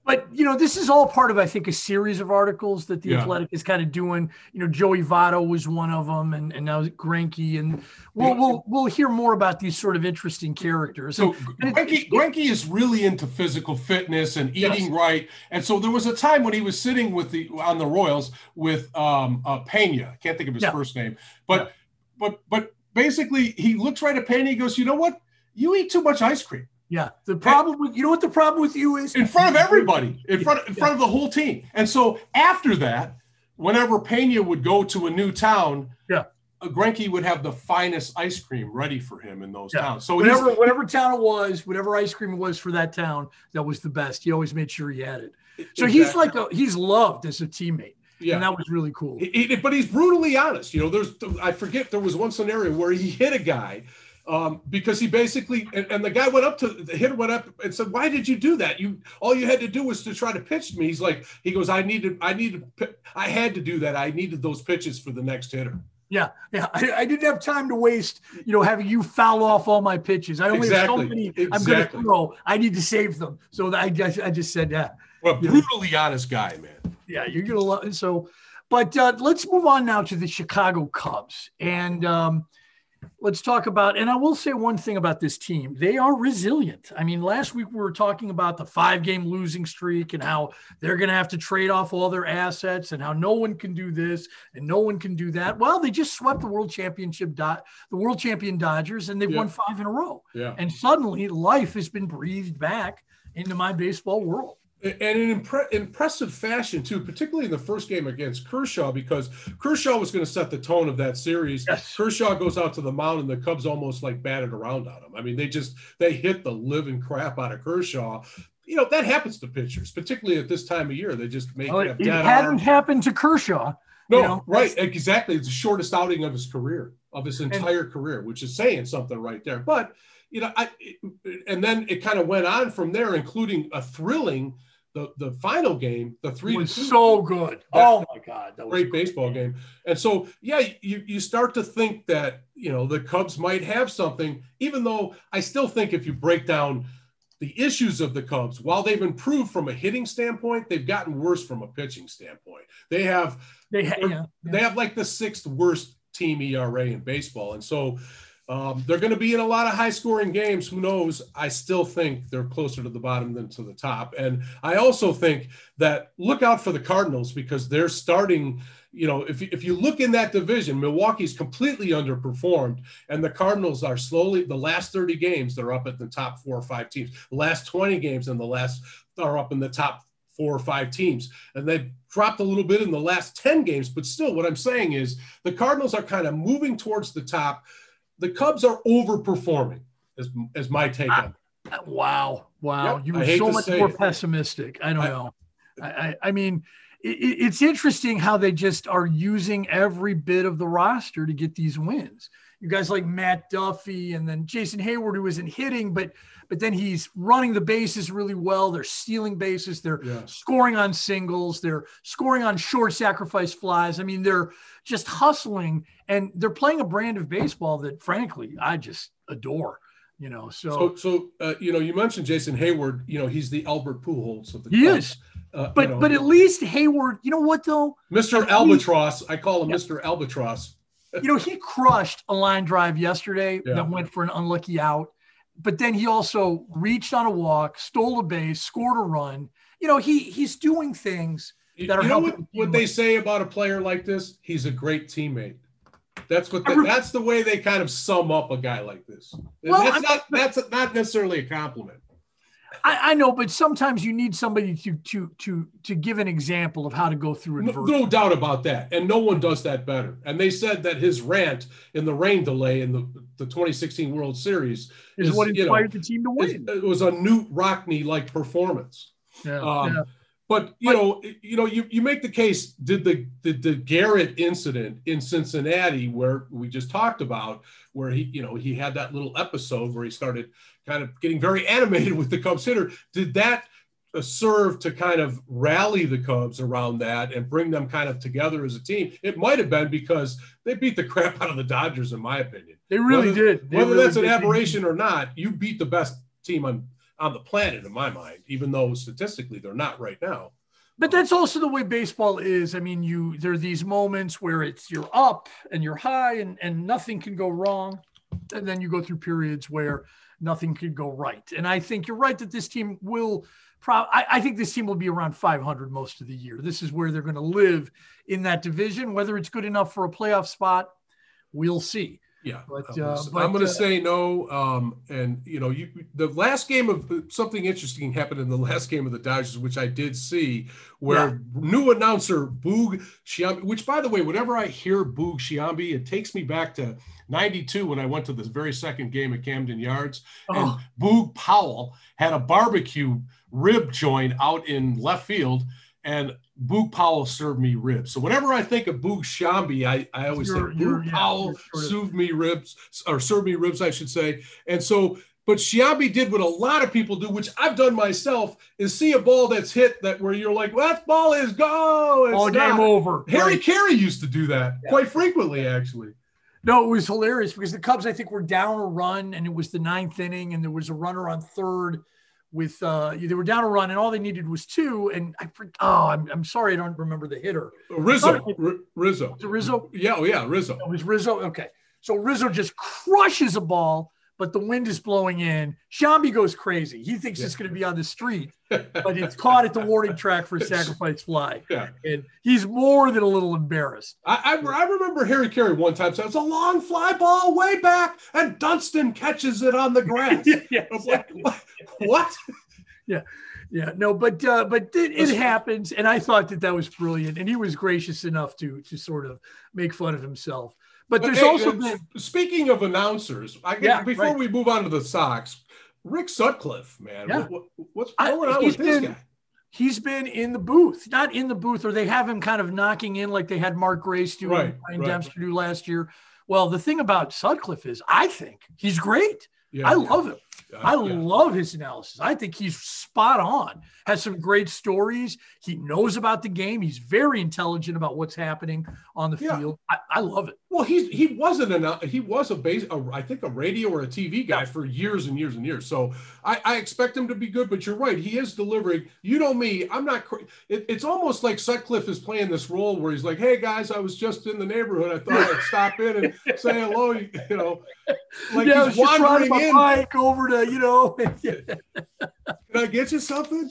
[SPEAKER 2] but you know, this is all part of I think a series of articles that the yeah. Athletic is kind of doing. You know, Joey Votto was one of them, and, and now Greinke, and we'll yeah. we'll we'll hear more about these sort of interesting characters.
[SPEAKER 1] So Greinke, Greinke is really into physical fitness and eating yes. right, and so there was a time when he was sitting with the on the Royals with um, uh, Pena. I can't think of his yeah. first name, but but but basically he looks right at Pena. He goes, you know what? You eat too much ice cream.
[SPEAKER 2] Yeah. The problem with you know what the problem with you is
[SPEAKER 1] in front of everybody, in front in front of the whole team. And so after that, whenever Pena would go to a new town,
[SPEAKER 2] yeah, uh,
[SPEAKER 1] Greinke would have the finest ice cream ready for him in those yeah. towns. So
[SPEAKER 2] whatever whatever town it was, whatever ice cream it was for that town, that was the best. He always made sure he had it. So exactly. he's like a, he's loved as a teammate. Yeah, and that was really cool.
[SPEAKER 1] He, he, but he's brutally honest. You know, there's I forget there was one scenario where he hit a guy um, because he basically and, and, the guy went up to the hitter went up and said, "Why did you do that? You all you had to do was to try to pitch me." He's like, he goes, "I needed, I needed, I had to do that. I needed those pitches for the next hitter."
[SPEAKER 2] Yeah, yeah. I, I, didn't have time to waste, you know, having you foul off all my pitches. I only exactly. have so many exactly. I'm going to throw. I need to save them. So I just, I just said that.
[SPEAKER 1] Well, brutally honest guy, man.
[SPEAKER 2] Yeah, you're gonna love. So, but uh, let's move on now to the Chicago Cubs and. Um, let's talk about, and I will say one thing about this team. They are resilient. I mean, last week we were talking about the five game losing streak and how they're going to have to trade off all their assets and how no one can do this and no one can do that. Well, they just swept the world championship, the world champion Dodgers, and they've yeah. won five in a row.
[SPEAKER 1] Yeah.
[SPEAKER 2] And suddenly life has been breathed back into my baseball world
[SPEAKER 1] and in impre- impressive fashion too, particularly in the first game against Kershaw, because Kershaw was going to set the tone of that series.
[SPEAKER 2] Yes.
[SPEAKER 1] Kershaw goes out to the mound, and the Cubs almost like batted around on him. I mean, they just they hit the living crap out of Kershaw. You know that happens to pitchers, particularly at this time of year. They just make oh, well,
[SPEAKER 2] it, it hadn't arms. happened to Kershaw.
[SPEAKER 1] No, you know, right, exactly. It's the shortest outing of his career, of his entire and, career, which is saying something right there. But you know, I and then it kind of went on from there, including a thrilling the the final game, the three
[SPEAKER 2] was so good. Oh my god,
[SPEAKER 1] that was great baseball game. And so yeah, you you start to think that you know the Cubs might have something, even though I still think if you break down the issues of the Cubs, while they've improved from a hitting standpoint, they've gotten worse from a pitching standpoint. They have
[SPEAKER 2] they ha- yeah, yeah.
[SPEAKER 1] they have like the sixth worst team ERA in baseball, and so um, they're going to be in a lot of high scoring games. Who knows? I still think they're closer to the bottom than to the top. And I also think that look out for the Cardinals because they're starting. You know, if, if you look in that division, Milwaukee's completely underperformed, and the Cardinals are slowly, the last 30 games, they're up at the top four or five teams. The last 20 games and the last are up in the top four or five teams. And they've dropped a little bit in the last 10 games, but still, what I'm saying is the Cardinals are kind of moving towards the top the Cubs are overperforming. Is, is my take on
[SPEAKER 2] it. Wow, wow! Yep. You were so much more it. pessimistic. I don't I, know. I, I mean, it, it's interesting how they just are using every bit of the roster to get these wins. you guys like Matt Duffy and then Jason Heyward, who isn't hitting, but but then he's running the bases really well. They're stealing bases. They're yeah. scoring on singles. They're scoring on short sacrifice flies. I mean, they're just hustling and they're playing a brand of baseball that, frankly, I just adore. You know, so
[SPEAKER 1] so, so uh, you know, you mentioned Jason Heyward. You know, he's the Albert Pujols of the.
[SPEAKER 2] He Cubs. is. Uh, but you know, but at least Heyward, you know what though?
[SPEAKER 1] Mr. Albatross, least, I call him yeah. Mr. Albatross.
[SPEAKER 2] you know, he crushed a line drive yesterday yeah. that went for an unlucky out. But then he also reached on a walk, stole a base, scored a run. You know, he he's doing things that are.
[SPEAKER 1] You know what, what they say about a player like this? He's a great teammate. That's what. The, that's the way they kind of sum up a guy like this. Well, that's not that's not necessarily a compliment.
[SPEAKER 2] I, I, know, but sometimes you need somebody to to to to give an example of how to go through.
[SPEAKER 1] No, no doubt about that, and no one does that better. And they said that his rant in the rain delay in the, the 2016 World Series
[SPEAKER 2] is, is what inspired you know, the team to win.
[SPEAKER 1] It was a Knute Rockne like performance.
[SPEAKER 2] Yeah, um, yeah.
[SPEAKER 1] But you but, know, you know, you, you make the case. Did the, the the Garrett incident in Cincinnati, where we just talked about, where he you know he had that little episode where he started kind of getting very animated with the Cubs hitter. Did that uh, serve to kind of rally the Cubs around that and bring them kind of together as a team? It might have been because they beat the crap out of the Dodgers, in my opinion.
[SPEAKER 2] They really
[SPEAKER 1] whether,
[SPEAKER 2] did.
[SPEAKER 1] They whether
[SPEAKER 2] really
[SPEAKER 1] that's an aberration or not, you beat the best team on on the planet, in my mind, even though statistically they're not right now.
[SPEAKER 2] But that's also the way baseball is. I mean, you there are these moments where it's you're up and you're high and, and nothing can go wrong. And then you go through periods where nothing could go right. And I think you're right that this team will. Pro- I, I think this team will be around 500 most of the year. This is where they're going to live in that division. Whether it's good enough for a playoff spot, we'll see.
[SPEAKER 1] Yeah, but, uh, but, I'm going to uh, say no. Um, and you know, you the last game of something interesting happened in the last game of the Dodgers, which I did see, where yeah. new announcer Boog Sciambi, which by the way, whenever I hear Boog Sciambi, it takes me back to '92 when I went to the very second game at Camden Yards, oh. and Boog Powell had a barbecue rib joint out in left field, and Boog Powell served me ribs. So whenever I think of Boog Sciambi, I, I always you're, think Boog Powell yeah, served me ribs or served me ribs, I should say. And so, but Sciambi did what a lot of people do, which I've done myself, is see a ball that's hit that where you're like, well, that ball is go.
[SPEAKER 2] All oh, game over.
[SPEAKER 1] Harry right. Caray used to do that yeah. quite frequently, actually.
[SPEAKER 2] No, it was hilarious because the Cubs, I think, were down a run and it was the ninth inning and there was a runner on third with uh they were down a run and all they needed was two and I oh I'm, I'm sorry I don't remember the hitter
[SPEAKER 1] Rizzo Rizzo
[SPEAKER 2] Rizzo
[SPEAKER 1] yeah oh yeah Rizzo
[SPEAKER 2] it was Rizzo okay so Rizzo just crushes a ball but the wind is blowing in. Sciambi goes crazy. He thinks yeah. it's going to be on the street, but it's caught at the warning track for a sacrifice fly.
[SPEAKER 1] Yeah.
[SPEAKER 2] And he's more than a little embarrassed.
[SPEAKER 1] I, I, I remember Harry Caray one time said it's a long fly ball way back, and Dunston catches it on the grass.
[SPEAKER 2] yeah, exactly. like,
[SPEAKER 1] what?
[SPEAKER 2] yeah. Yeah, no, but uh, but it, it happens, and I thought that that was brilliant, and he was gracious enough to to sort of make fun of himself. But there's hey, also been...
[SPEAKER 1] speaking of announcers. I yeah, before right. we move on to the Sox, Rick Sutcliffe, man, yeah. what, what's going on with this guy?
[SPEAKER 2] He's been in the booth, not in the booth, or they have him kind of knocking in like they had Mark Grace do right, and right. Dempster do last year. Well, the thing about Sutcliffe is, I think he's great. Yeah, I love him. I uh, yeah. love his analysis. I think he's spot on. Has some great stories. He knows about the game. He's very intelligent about what's happening on the yeah. field. I, I, love it.
[SPEAKER 1] Well, he's he wasn't an he was a base a, I think a radio or a TV guy for years and years and years. So I, I expect him to be good. But you're right, he is delivering. You know me, I'm not. It, it's almost like Sutcliffe is playing this role where he's like, "Hey guys, I was just in the neighborhood. I thought I'd stop in and say hello." You know,
[SPEAKER 2] like yeah, he's wandering in. Bike over to you know.
[SPEAKER 1] Can I get you something?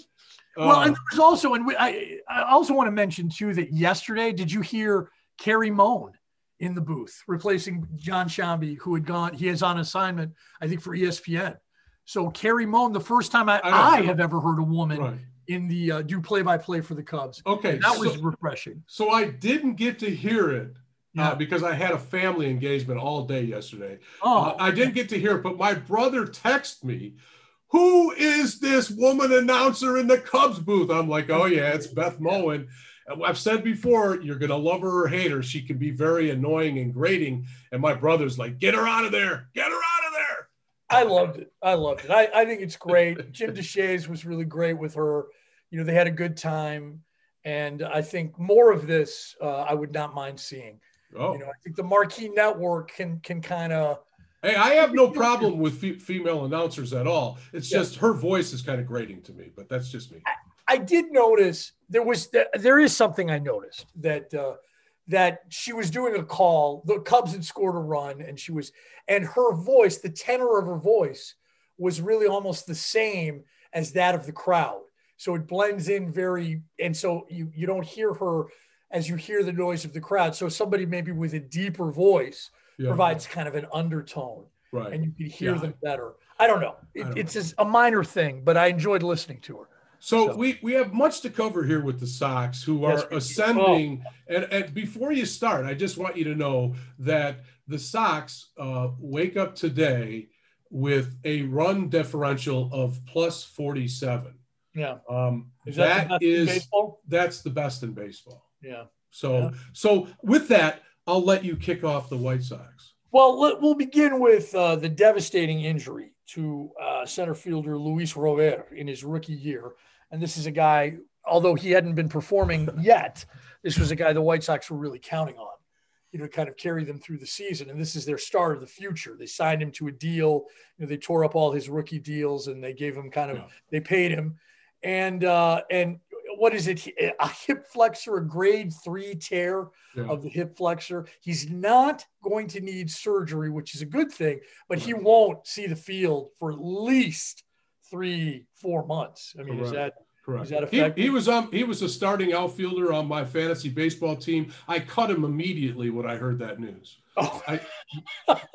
[SPEAKER 2] Well, uh, and there's also, and we, I, I also want to mention too that yesterday, did you hear Carrie Moan in the booth, replacing Jon Sciambi, who had gone, he is on assignment, I think, for ESPN. So Carrie Moan, the first time I, I, I have ever heard a woman right. in the uh, do play by play for the Cubs.
[SPEAKER 1] Okay.
[SPEAKER 2] that was refreshing.
[SPEAKER 1] So I didn't get to hear it. Yeah. Uh, because I had a family engagement all day yesterday. Oh, uh, I didn't get to hear it, but my brother texted me, Who is this woman announcer in the Cubs booth? I'm like, Oh, yeah, it's Beth Mowin I've said before, you're gonna love her or hate her. She can be very annoying and grating. And my brother's like, get her out of there, get her out of there.
[SPEAKER 2] I loved it. I loved it. I, I think it's great. Jim Deshaies was really great with her. You know, they had a good time. And I think more of this, uh, I would not mind seeing. Oh. You know, I think the Marquee Network can can kind of.
[SPEAKER 1] Hey, I have no problem with f- female announcers at all. It's yeah. just her voice is kind of grating to me, but that's just me.
[SPEAKER 2] I, I did notice there was there is something I noticed that uh, that she was doing a call. The Cubs had scored a run, and she was and her voice, the tenor of her voice, was really almost the same as that of the crowd. So it blends in very, and so you you don't hear her as you hear the noise of the crowd. So somebody maybe with a deeper voice yeah. provides kind of an undertone,
[SPEAKER 1] right?
[SPEAKER 2] And you can hear yeah. them better. I don't know. It, don't it's know. a minor thing, but I enjoyed listening to her.
[SPEAKER 1] So, so, we we have much to cover here with the Sox, who are yes, ascending. Oh. And, and, before you start, I just want you to know that the Sox uh, wake up today with a run differential of plus forty seven.
[SPEAKER 2] Yeah.
[SPEAKER 1] Um, is that, that is that's the best in baseball.
[SPEAKER 2] Yeah.
[SPEAKER 1] So
[SPEAKER 2] yeah.
[SPEAKER 1] so with that, I'll let you kick off the White Sox.
[SPEAKER 2] Well, let, we'll begin with uh, the devastating injury to uh, center fielder Luis Robert in his rookie year, and this is a guy. Although he hadn't been performing yet, this was a guy the White Sox were really counting on, you know, kind of carry them through the season. And this is their star of the future. They signed him to a deal. You know, they tore up all his rookie deals and they gave him kind of, yeah. they paid him and uh, and what is it? A hip flexor, a grade three tear yeah. of the hip flexor. He's not going to need surgery, which is a good thing, but he won't see the field for at least three, four months. I mean, Correct. is that
[SPEAKER 1] Correct. Is that effective? He, he was um he was a starting outfielder on my fantasy baseball team. I cut him immediately when I heard that news. Oh. I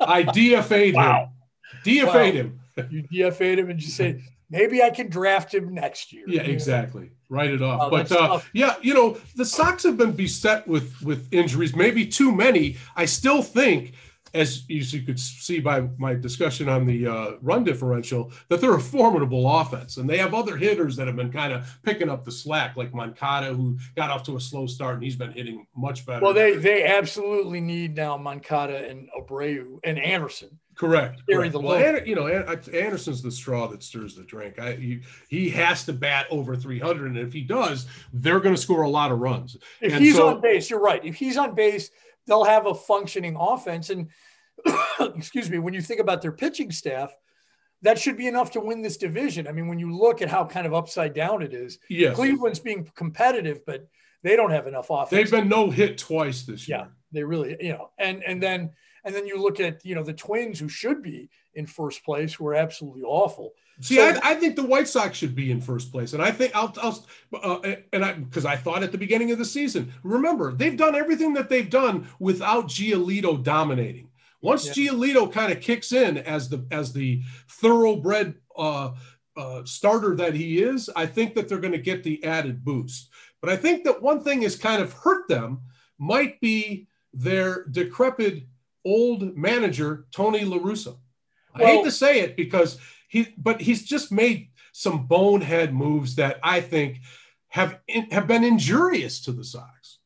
[SPEAKER 1] I DFA'd wow. him. DFA'd wow. him.
[SPEAKER 2] You DFA'd him and you say maybe I can draft him next year.
[SPEAKER 1] Yeah, exactly. Write it off. Oh, but uh, yeah, you know, the Sox have been beset with with injuries, maybe too many. I still think, as you could see by my discussion on the uh, run differential, that they're a formidable offense, and they have other hitters that have been kind of picking up the slack, like Moncada, who got off to a slow start, and he's been hitting much better.
[SPEAKER 2] Well, they they absolutely need now Moncada and Abreu and Anderson
[SPEAKER 1] Correct. correct. well, Ander, you know, Anderson's the straw that stirs the drink. I, you, he has to bat over 300, and if he does, they're going to score a lot of runs.
[SPEAKER 2] If and he's so, on base, you're right. If he's on base, they'll have a functioning offense. And excuse me, when you think about their pitching staff, that should be enough to win this division. I mean, when you look at how kind of upside down it is,
[SPEAKER 1] yes.
[SPEAKER 2] Cleveland's being competitive, but they don't have enough offense.
[SPEAKER 1] They've been no hit twice this
[SPEAKER 2] year. Yeah, they really, you know, and and then and then you look at, you know, the Twins who should be in first place, who are absolutely awful.
[SPEAKER 1] See, so, I, I, think the White Sox should be in first place, and I think I'll, I'll uh, and I because I thought at the beginning of the season. Remember, they've done everything that they've done without Giolito dominating. Once yeah. Giolito kind of kicks in as the as the thoroughbred uh, uh, starter that he is, I think that they're going to get the added boost. But I think that one thing has kind of hurt them might be their decrepit old manager Tony La Russa. I hate to say it because he, but he's just made some bonehead moves that I think have have been injurious to the Sox.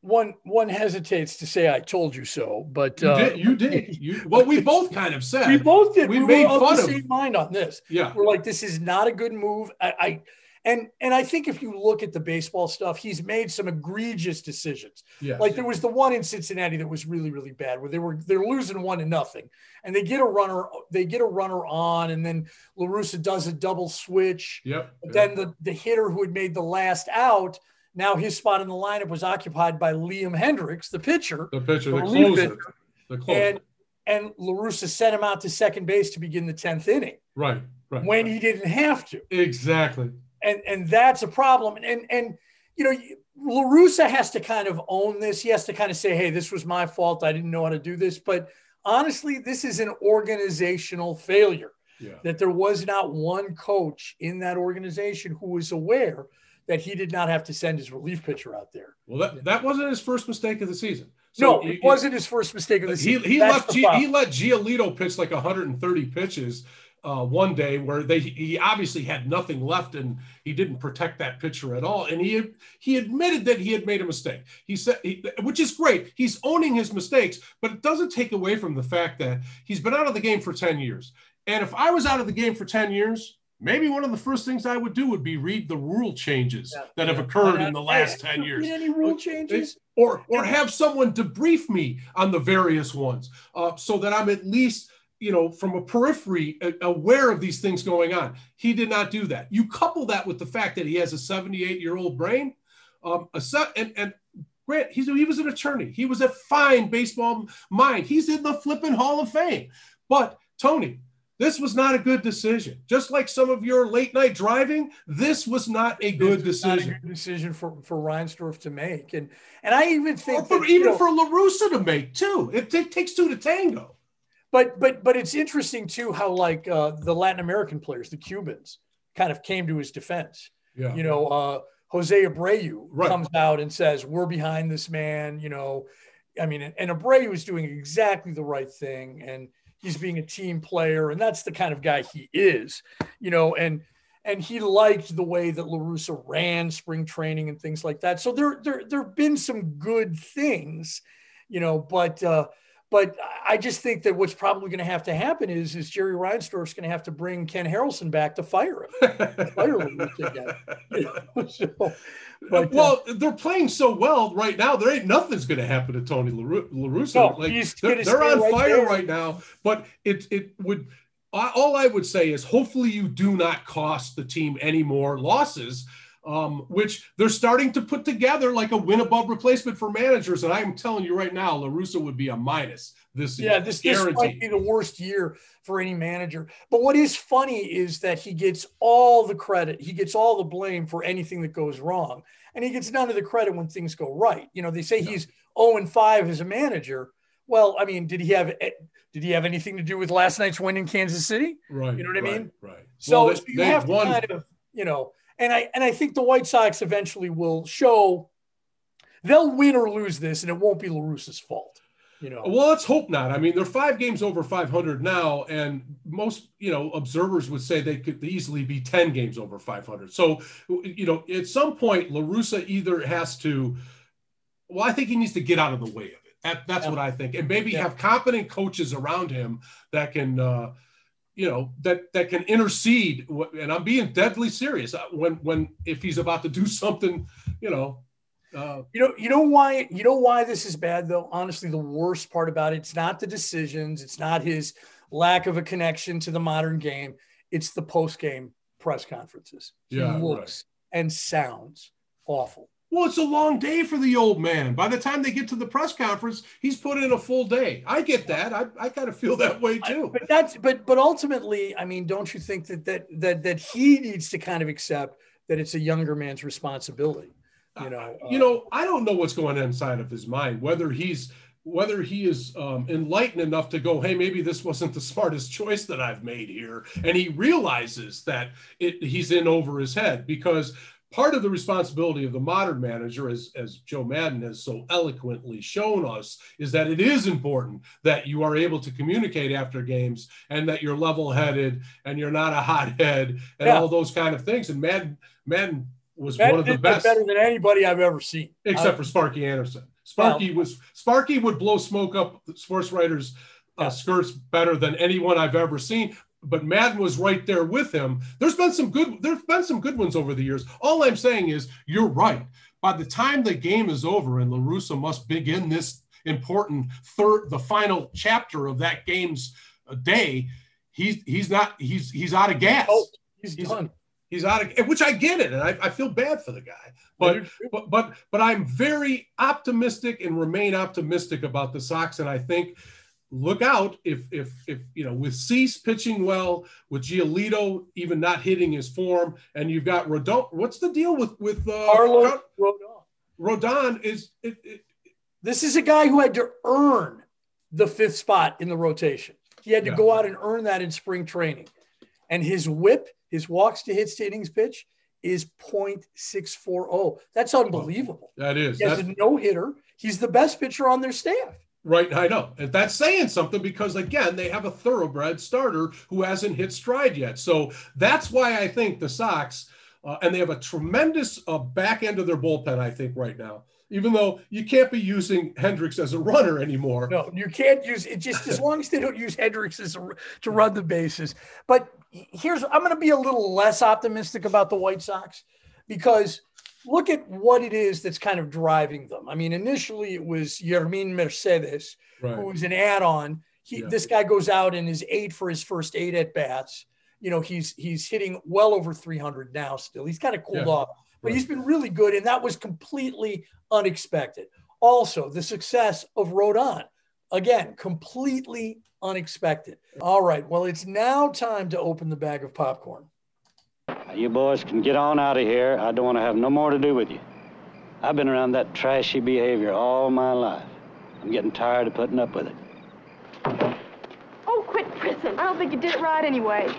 [SPEAKER 2] One one hesitates to say I told you so, but
[SPEAKER 1] you uh, did. You did. You, well, we both kind of said
[SPEAKER 2] we both did. We, we made fun of the same mind on this.
[SPEAKER 1] Yeah,
[SPEAKER 2] we're like, this is not a good move. I, I and and I think if you look at the baseball stuff, he's made some egregious decisions.
[SPEAKER 1] Yes.
[SPEAKER 2] Like there was the one in Cincinnati that was really really bad, where they were they're losing one to nothing, and they get a runner they get a runner on, and then La Russa does a double switch.
[SPEAKER 1] Yep.
[SPEAKER 2] But then the the hitter who had made the last out. Now his spot in the lineup was occupied by Liam Hendriks, the pitcher,
[SPEAKER 1] the pitcher, the, the closer, pitcher. the closer.
[SPEAKER 2] and and La Russa sent him out to second base to begin the tenth inning.
[SPEAKER 1] Right, right.
[SPEAKER 2] When he didn't have to.
[SPEAKER 1] Exactly
[SPEAKER 2] and and that's a problem. And and you know, La Russa has to kind of own this. He has to kind of say, "Hey, this was my fault. I didn't know how to do this." But honestly, this is an organizational failure.
[SPEAKER 1] Yeah.
[SPEAKER 2] That there was not one coach in that organization who was aware that he did not have to send his relief pitcher out there.
[SPEAKER 1] Well, that, that wasn't his first mistake of the season.
[SPEAKER 2] So no, it wasn't his first mistake of the season.
[SPEAKER 1] He, he let G, he let Giolito pitch like 130 pitches uh, one day where they he obviously had nothing left and he didn't protect that pitcher at all. And he he admitted that he had made a mistake. He said, he, which is great. He's owning his mistakes, but it doesn't take away from the fact that he's been out of the game for ten years. And if I was out of the game for ten years, maybe one of the first things I would do would be read the rule changes yeah, that yeah. have occurred in the last 10 years.
[SPEAKER 2] Any rule changes?
[SPEAKER 1] Or, or have someone debrief me on the various ones uh, so that I'm at least you know, from a periphery, aware of these things going on. He did not do that. You couple that with the fact that he has a 78 year old brain, um, a and, and Grant, he's, he was an attorney. He was a fine baseball mind. He's in the flipping Hall of Fame. But Tony, this was not a good decision. Just like some of your late night driving, this was not a good decision.
[SPEAKER 2] A good decision for for Reinsdorf to make, and and I even think
[SPEAKER 1] for, that, even know, for La Russa to make too. It, it takes two to tango
[SPEAKER 2] but but but it's interesting too how like uh, the Latin American players, the Cubans, kind of came to his defense. Yeah. You know, uh, Jose Abreu right. comes out and says, "We're behind this man." You know, I mean, and, and Abreu is doing exactly the right thing, and he's being a team player, and that's the kind of guy he is. You know, and and he liked the way that La Russa ran spring training and things like that. So there there there have been some good things, you know, but. Uh, but I just think that what's probably going to have to happen is is Jerry Reinsdorf's going to have to bring Ken Harrelson back to fire him, fire him. You know?
[SPEAKER 1] so, but, well, uh, they're playing so well right now. There ain't nothing's going to happen to Tony La Russa. No, like, they're, they're on right fire there. right now. But it it would all I would say is hopefully you do not cost the team any more losses um, which they're starting to put together like a win above replacement for managers. And I'm telling you right now, La Russa would be a minus this
[SPEAKER 2] yeah, year. Yeah, this, this might be the worst year for any manager. But what is funny is that he gets all the credit, he gets all the blame for anything that goes wrong. And he gets none of the credit when things go right. You know, they say he's 0 and 5 as a manager. Well, I mean, did he have eh, did he have anything to do with last night's win in Kansas City?
[SPEAKER 1] Right.
[SPEAKER 2] You know what
[SPEAKER 1] I
[SPEAKER 2] mean?
[SPEAKER 1] Right.
[SPEAKER 2] So well, they, you have to won. kind of, you know, and I and I think the White Sox eventually will show they'll win or lose this, and it won't be La Russa's fault. You know.
[SPEAKER 1] Well, let's hope not. I mean, they're five games over 500 now, and most you know observers would say they could easily be 10 games over 500. So, you know, at some point, La Russa either has to. Well, I think he needs to get out of the way of it. That, that's yeah. what I think, and maybe yeah. have competent coaches around him that can. Uh, you know that that can intercede and i'm being deadly serious uh, when when if he's about to do something you know
[SPEAKER 2] uh, you know you know why you know why this is bad though? Honestly the worst part about it it's not the decisions it's not his lack of a connection to the modern game it's the post game press conferences. He yeah, looks right. and sounds awful
[SPEAKER 1] well, it's a long day for the old man. By the time they get to the press conference, he's put in a full day. I get that. I, I kind of feel that way too.
[SPEAKER 2] But that's but but ultimately, I mean, don't you think that that that that he needs to kind of accept that it's a younger man's responsibility? You know, uh,
[SPEAKER 1] you know, I don't know what's going on inside of his mind. Whether he's whether he is um, enlightened enough to go, hey, maybe this wasn't the smartest choice that I've made here, and he realizes that it, he's in over his head because part of the responsibility of the modern manager, as, as Joe Maddon has so eloquently shown us, is that it is important that you are able to communicate after games and that you're level headed and you're not a hothead and yeah. all those kind of things. And Maddon, Maddon was Maddon one of the best.
[SPEAKER 2] Better than anybody I've ever seen.
[SPEAKER 1] Except I, for Sparky Anderson. Sparky well, was Sparky would blow smoke up sports writers' uh, skirts better than anyone I've ever seen but Maddon was right there with him. There's been some good there's been some good ones over the years. All I'm saying is you're right. By the time the game is over and La Russa must begin this important third the final chapter of that game's uh, day, he's he's not he's he's out of gas.
[SPEAKER 2] Oh, he's, he's done.
[SPEAKER 1] He's out of which I get it, and I, I feel bad for the guy. But, but but but I'm very optimistic and remain optimistic about the Sox, and I think look out if if if you know with Cease pitching well, with Giolito even not hitting his form, and you've got Rodon. What's the deal with with uh,
[SPEAKER 2] Carlos Rodon?
[SPEAKER 1] Rodon is it, it,
[SPEAKER 2] this is a guy who had to earn the fifth spot in the rotation. He had to yeah. go out and earn that in spring training, and his WHIP, his walks to hits to innings pitch, is 0.640. That's unbelievable.
[SPEAKER 1] That is.
[SPEAKER 2] He has a no hitter. He's the best pitcher on their staff.
[SPEAKER 1] Right, I know. And that's saying something because again, they have a thoroughbred starter who hasn't hit stride yet. So that's why I think the Sox, uh, and they have a tremendous uh, back end of their bullpen. I think right now, even though you can't be using Hendriks as a runner anymore.
[SPEAKER 2] No, you can't use it. Just as long as they don't use Hendriks as a, to run the bases. But here's I'm going to be a little less optimistic about the White Sox because look at what it is that's kind of driving them. I mean, initially it was Yermin Mercedes, right. who was an add-on. He, yeah. This guy goes out and is eight for his first eight at bats. You know, he's he's hitting well over 300 now. Still, he's kind of cooled yeah. off, but right. he's been really good, and that was completely unexpected. Also, the success of Rodon, again, completely unexpected. All right, well, it's now time to open the bag of popcorn.
[SPEAKER 4] You boys can get on out of here. I don't want to have no more to do with you. I've been around that trashy behavior all my life. I'm getting tired of putting up with it.
[SPEAKER 5] Oh, quit prison. I don't think you did it right anyway.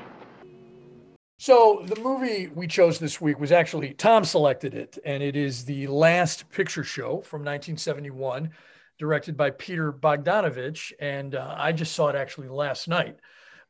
[SPEAKER 2] So the movie we chose this week was actually Tom selected it, and it is the Last Picture Show from 1971, directed by Peter Bogdanovich, and uh, I just saw it actually last night.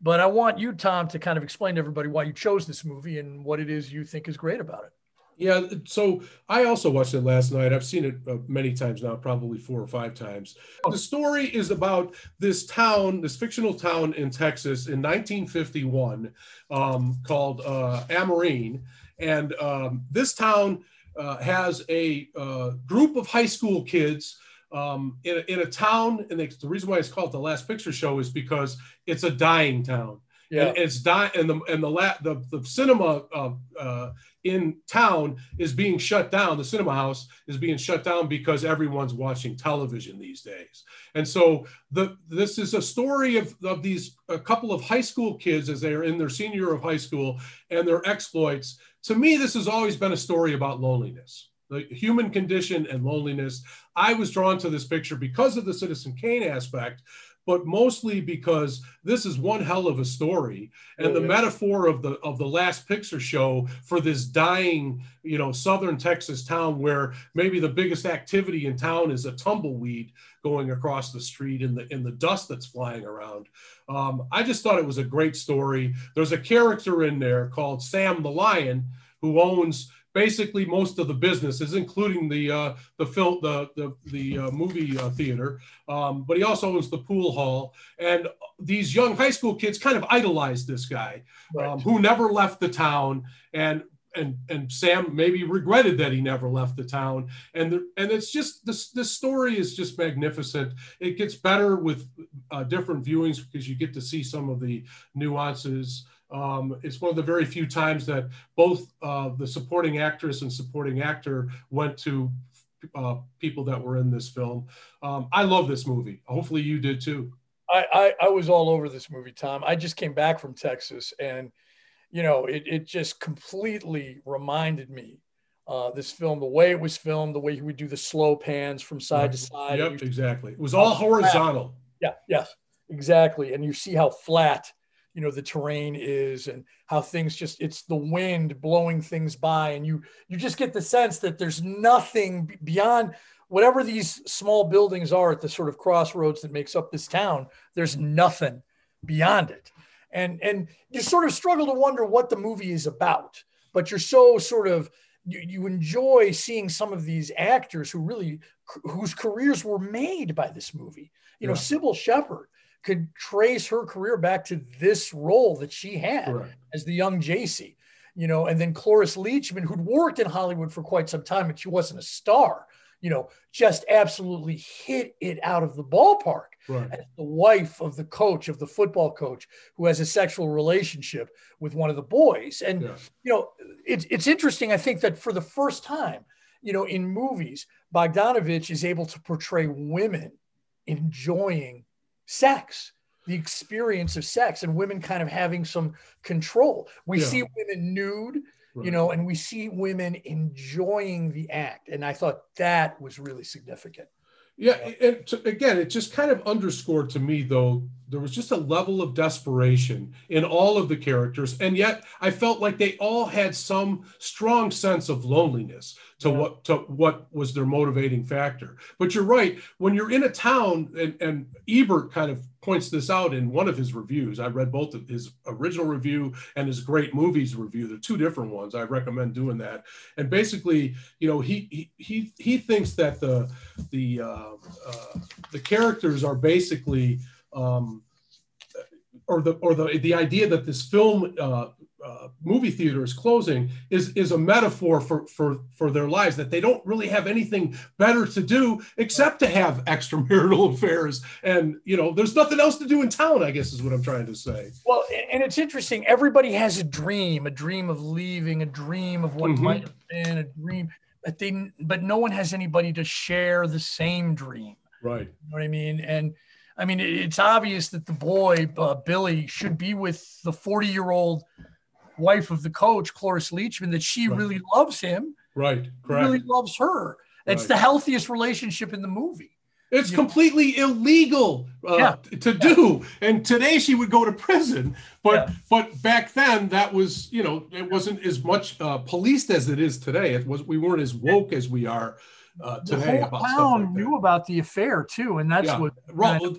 [SPEAKER 2] But I want you, Tom, to kind of explain to everybody why you chose this movie and what it is you think is great about it.
[SPEAKER 1] Yeah, so I also watched it last night. I've seen it uh, many times now, probably four or five times. The story is about this town, this fictional town in Texas in 1951 um, called uh, Anarene. And um, this town uh, has a uh, group of high school kids um, in, a, in a town, and the reason why it's called the Last Picture Show is because it's a dying town. Yeah. And it's dying, and the and the la- the, the cinema uh, uh, in town is being shut down. The cinema house is being shut down because everyone's watching television these days. And so the this is a story of, of these a couple of high school kids as they are in their senior year of high school and their exploits. To me, this has always been a story about loneliness the human condition and loneliness. I was drawn to this picture because of the Citizen Kane aspect, but mostly because this is one hell of a story and oh, the yeah. metaphor of the of the last picture show for this dying you know southern texas town where maybe the biggest activity in town is a tumbleweed going across the street in the in the dust that's flying around um, i just thought it was a great story there's a character in there called sam the lion who owns basically most of the businesses, including the uh, the film, the the, the uh, movie uh, theater. Um, but he also owns the pool hall, and these young high school kids kind of idolized this guy, right. um, who never left the town, and and and Sam maybe regretted that he never left the town. And the, and it's just this this story is just magnificent. It gets better with uh, different viewings because you get to see some of the nuances. Um, it's one of the very few times that both uh, the supporting actress and supporting actor went to uh, people that were in this film. Um, I love this movie. Hopefully, you did too.
[SPEAKER 2] I, I, I was all over this movie, Tom. I just came back from Texas, and you know, it it just completely reminded me uh, this film, the way it was filmed, the way he would do the slow pans from side to side.
[SPEAKER 1] Yep, exactly. It was all horizontal.
[SPEAKER 2] Yeah, yes, exactly. And you see how flat you know the terrain is and how things just it's the wind blowing things by and you you just get the sense that there's nothing beyond whatever these small buildings are at the sort of crossroads that makes up this town there's mm-hmm. nothing beyond it. And and you sort of struggle to wonder what the movie is about but you're so sort of you, you enjoy seeing some of these actors who really whose careers were made by this movie. You know cybill shepherd could trace her career back to this role that she had right. as the young Jacy, you know, and then Cloris Leachman, who'd worked in Hollywood for quite some time, but she wasn't a star, you know, just absolutely hit it out of the ballpark right. as the wife of the coach, of the football coach, who has a sexual relationship with one of the boys. And, yeah. you know, it's, it's interesting, I think, that for the first time, you know, in movies, Bogdanovich is able to portray women enjoying sex, the experience of sex, and women kind of having some control. We yeah. see women nude, right. you know, and we see women enjoying the act. And I thought that was really significant.
[SPEAKER 1] Yeah, and to, again, it just kind of underscored to me, though, there was just a level of desperation in all of the characters and yet i felt like they all had some strong sense of loneliness to yeah. what to what was their motivating factor. But you're right when you're in a town and, and ebert kind of points this out in one of his reviews. I read both of his original review and his great movies review. They're two different ones. I recommend doing that. And basically you know he he he, he thinks that the the uh, uh, the characters are basically um, or the or the the idea that this film uh, uh, movie theater is closing is is a metaphor for for for their lives that they don't really have anything better to do except to have extramarital affairs. And you know there's nothing else to do in town i guess is what i'm trying to say.
[SPEAKER 2] Well and it's interesting. Everybody has a dream a dream of leaving a dream of what mm-hmm. might have been a dream but they but no one has anybody to share the same dream.
[SPEAKER 1] Right.
[SPEAKER 2] You know what i mean? And I mean, it's obvious that the boy, uh, Billy, should be with the 40 year old wife of the coach, Cloris Leachman, that she right. really loves him.
[SPEAKER 1] Right. Correct.
[SPEAKER 2] Really loves her. It's right. the healthiest relationship in the movie.
[SPEAKER 1] It's completely illegal uh, yeah. to do. And today she would go to prison. But yeah. but back then that was, you know, it wasn't as much uh, policed as it is today. It was we weren't as woke as we are uh, today
[SPEAKER 2] the whole town like knew about the affair too, and that's yeah. what.
[SPEAKER 1] Well,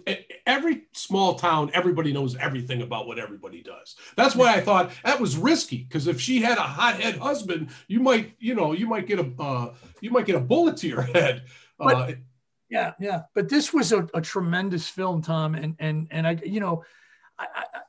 [SPEAKER 1] every small town, everybody knows everything about what everybody does. That's why I thought that was risky because if she had a hothead husband, you might, you know, you might get a, uh, you might get a bullet to your head.
[SPEAKER 2] But, uh, yeah, yeah. But this was a, a, tremendous film, Tom, and and and I, you know, I, I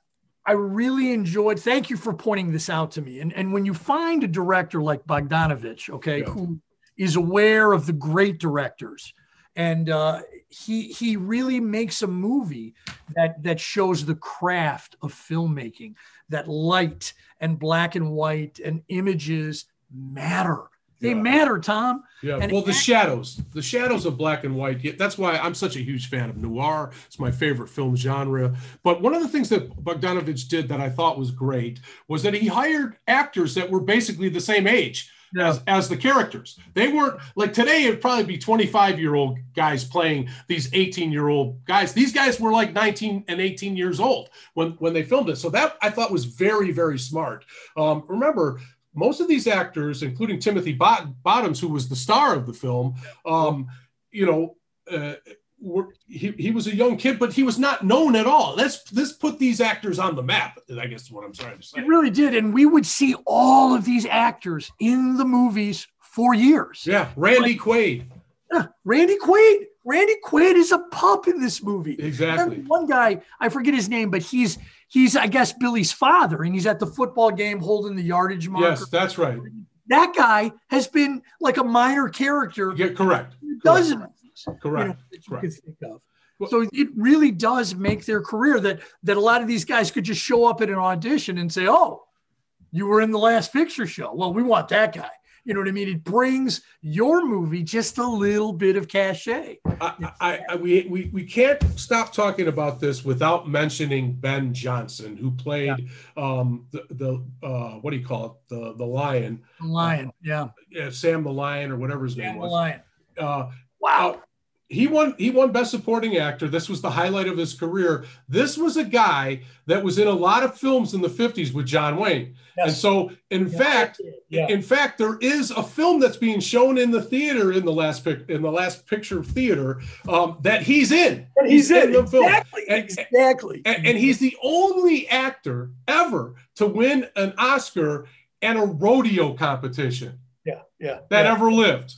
[SPEAKER 2] I really enjoyed. Thank you for pointing this out to me. And and when you find a director like Bogdanovich, okay, yeah. who is aware of the great directors. And uh, he he really makes a movie that that shows the craft of filmmaking that light and black and white and images matter. They yeah. matter tom.
[SPEAKER 1] Yeah. And well the shadows the shadows of black and white that's why i'm such a huge fan of noir. It's my favorite film genre. But one of the things that bogdanovich did that i thought was great was that he hired actors that were basically the same age yeah. as, as the characters. They weren't like today, it'd probably be 25 year old guys playing these 18 year old guys. These guys were like 19 and 18 years old when, when they filmed it. So that I thought was very, very smart. Um, remember, most of these actors, including Timothy Bot- Bottoms, who was the star of the film, um, you know, uh, were, he, he was a young kid, but he was not known at all. Let's let's put these actors on the map. I guess is what I'm trying to say.
[SPEAKER 2] It really did, and we would see all of these actors in the movies for years.
[SPEAKER 1] Yeah, Randy like, Quaid.
[SPEAKER 2] Yeah, Randy Quaid. Randy Quaid is a pup in this movie.
[SPEAKER 1] Exactly.
[SPEAKER 2] one guy, I forget his name, but he's he's I guess Billy's father, and he's at the football game holding the yardage marker.
[SPEAKER 1] Yes, that's right.
[SPEAKER 2] That guy has been like a minor character.
[SPEAKER 1] Yeah, correct.
[SPEAKER 2] Dozens
[SPEAKER 1] Correct. You know,
[SPEAKER 2] that you Correct. can think of. Well, so it really does make their career that that a lot of these guys could just show up at an audition and say, "Oh, you were in the last picture show. Well, we want that guy." You know what I mean? It brings your movie just a little bit of cachet.
[SPEAKER 1] I, I, I, we, we, we can't stop talking about this without mentioning Ben Johnson, who played yeah. um, the, the uh, what do you call it? The the lion.
[SPEAKER 2] The lion, uh, yeah.
[SPEAKER 1] yeah. Sam the lion or whatever his Sam name was.
[SPEAKER 2] The lion.
[SPEAKER 1] Uh, wow he won he won best supporting actor. This was the highlight of his career. This was a guy that was in a lot of films in the 50s with john wayne. Yes. and so in yeah, fact in fact there is a film that's being shown in the theater in the last pic in the last picture theater um, that he's in.
[SPEAKER 2] He's, he's in, in, the film. Exactly. And, exactly.
[SPEAKER 1] and, and he's the only actor ever to win an oscar and a rodeo competition.
[SPEAKER 2] Yeah yeah
[SPEAKER 1] that
[SPEAKER 2] yeah.
[SPEAKER 1] ever lived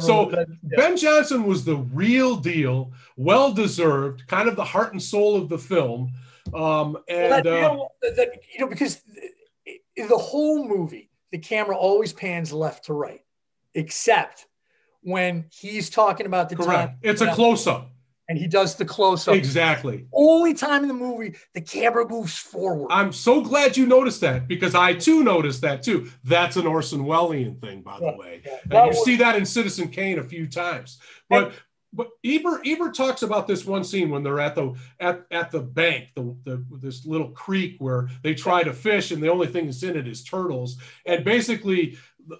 [SPEAKER 1] so yeah. Ben Johnson was the real deal, well deserved, kind of the heart and soul of the film. Um, and well, that,
[SPEAKER 2] you, know, uh, that, you know, because the whole movie, the camera always pans left to right, except when he's talking about the
[SPEAKER 1] correct.
[SPEAKER 2] Time,
[SPEAKER 1] it's a close up
[SPEAKER 2] and he does the close up.
[SPEAKER 1] Exactly.
[SPEAKER 2] Only time in the movie the camera moves forward.
[SPEAKER 1] I'm so glad you noticed that because I too noticed that too. That's an Orson Wellesian thing, by yeah, the way. Yeah. And you was, see that in Citizen Kane a few times. But and, but Ebert Ebert talks about this one scene when they're at the at, at the bank, the, the this little creek where they try to fish, and the only thing that's in it is turtles. And basically,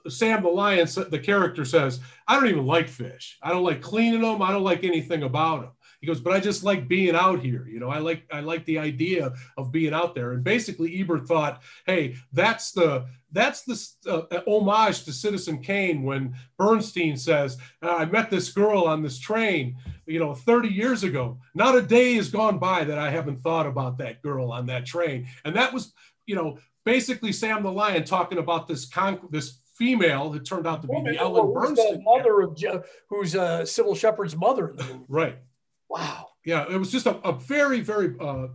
[SPEAKER 1] Sam the lion, the character says, "I don't even like fish. I don't like cleaning them. I don't like anything about them." He goes, but I just like being out here. You know, I like I like the idea of being out there. And basically, Ebert thought, hey, that's the that's the uh, homage to Citizen Kane when Bernstein says, I met this girl on this train, you know, 30 years ago. Not a day has gone by that I haven't thought about that girl on that train. And that was, you know, basically Sam the Lion talking about this con- this female that turned out to be the Ellen Burstyn.
[SPEAKER 2] The mother of Je- who's uh, Cybill Shepherd's mother.
[SPEAKER 1] right.
[SPEAKER 2] Wow.
[SPEAKER 1] Yeah, it was just a, a very, very uh,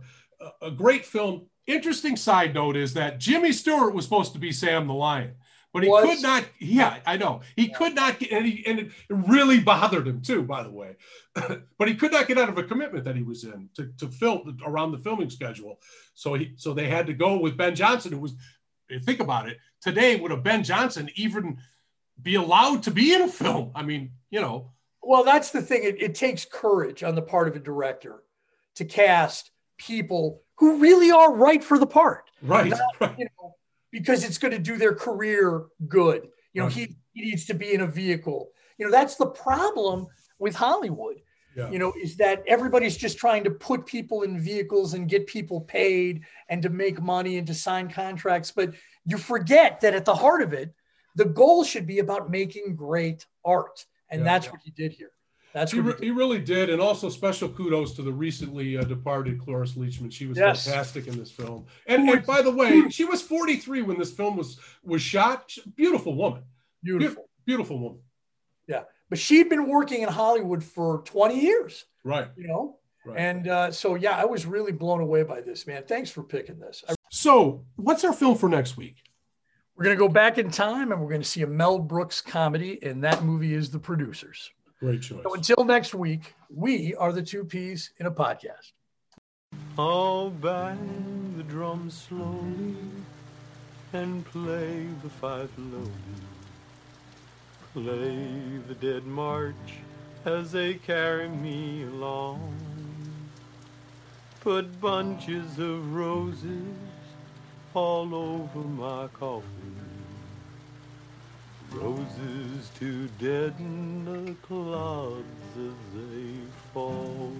[SPEAKER 1] a great film. Interesting side note is that Jimmy Stewart was supposed to be Sam the Lion, but he was? could not. Yeah, I know he yeah. could not get, and, he, and it really bothered him too. By the way, but he could not get out of a commitment that he was in to, to film around the filming schedule. So he, so they had to go with Ben Johnson, who was think about it, today would have Ben Johnson even be allowed to be in a film? I mean, you know.
[SPEAKER 2] Well, that's the thing. It, it takes courage on the part of a director to cast people who really are right for the part.
[SPEAKER 1] Right. Not, right.
[SPEAKER 2] You know, because it's going to do their career good. You know, right. he, he needs to be in a vehicle. You know, that's the problem with Hollywood. Yeah. You know, is that everybody's just trying to put people in vehicles and get people paid and to make money and to sign contracts. But you forget that at the heart of it, the goal should be about making great art. And yeah, that's yeah. what he did here. That's
[SPEAKER 1] he,
[SPEAKER 2] re-
[SPEAKER 1] he, he, really did. And also special kudos to the recently uh, departed Cloris Leachman. She was yes. fantastic in this film. And, and, by the way, she was 43 when this film was was shot. Beautiful woman.
[SPEAKER 2] Beautiful.
[SPEAKER 1] Be- beautiful woman.
[SPEAKER 2] Yeah but she'd been working in Hollywood for 20 years.
[SPEAKER 1] Right.
[SPEAKER 2] You know? Right. And uh, so, yeah, I was really blown away by this, man. Thanks for picking this. I-
[SPEAKER 1] so, what's our film for next week?
[SPEAKER 2] We're going to go back in time and we're going to see a Mel Brooks comedy, and that movie is The Producers.
[SPEAKER 1] Great choice.
[SPEAKER 2] So, until next week, we are the two P's in a podcast.
[SPEAKER 6] I'll bang the drum slowly and play the fife lowly play the dead march as they carry me along. Put bunches of roses all over my coffin. Roses to deaden the clouds as they fall.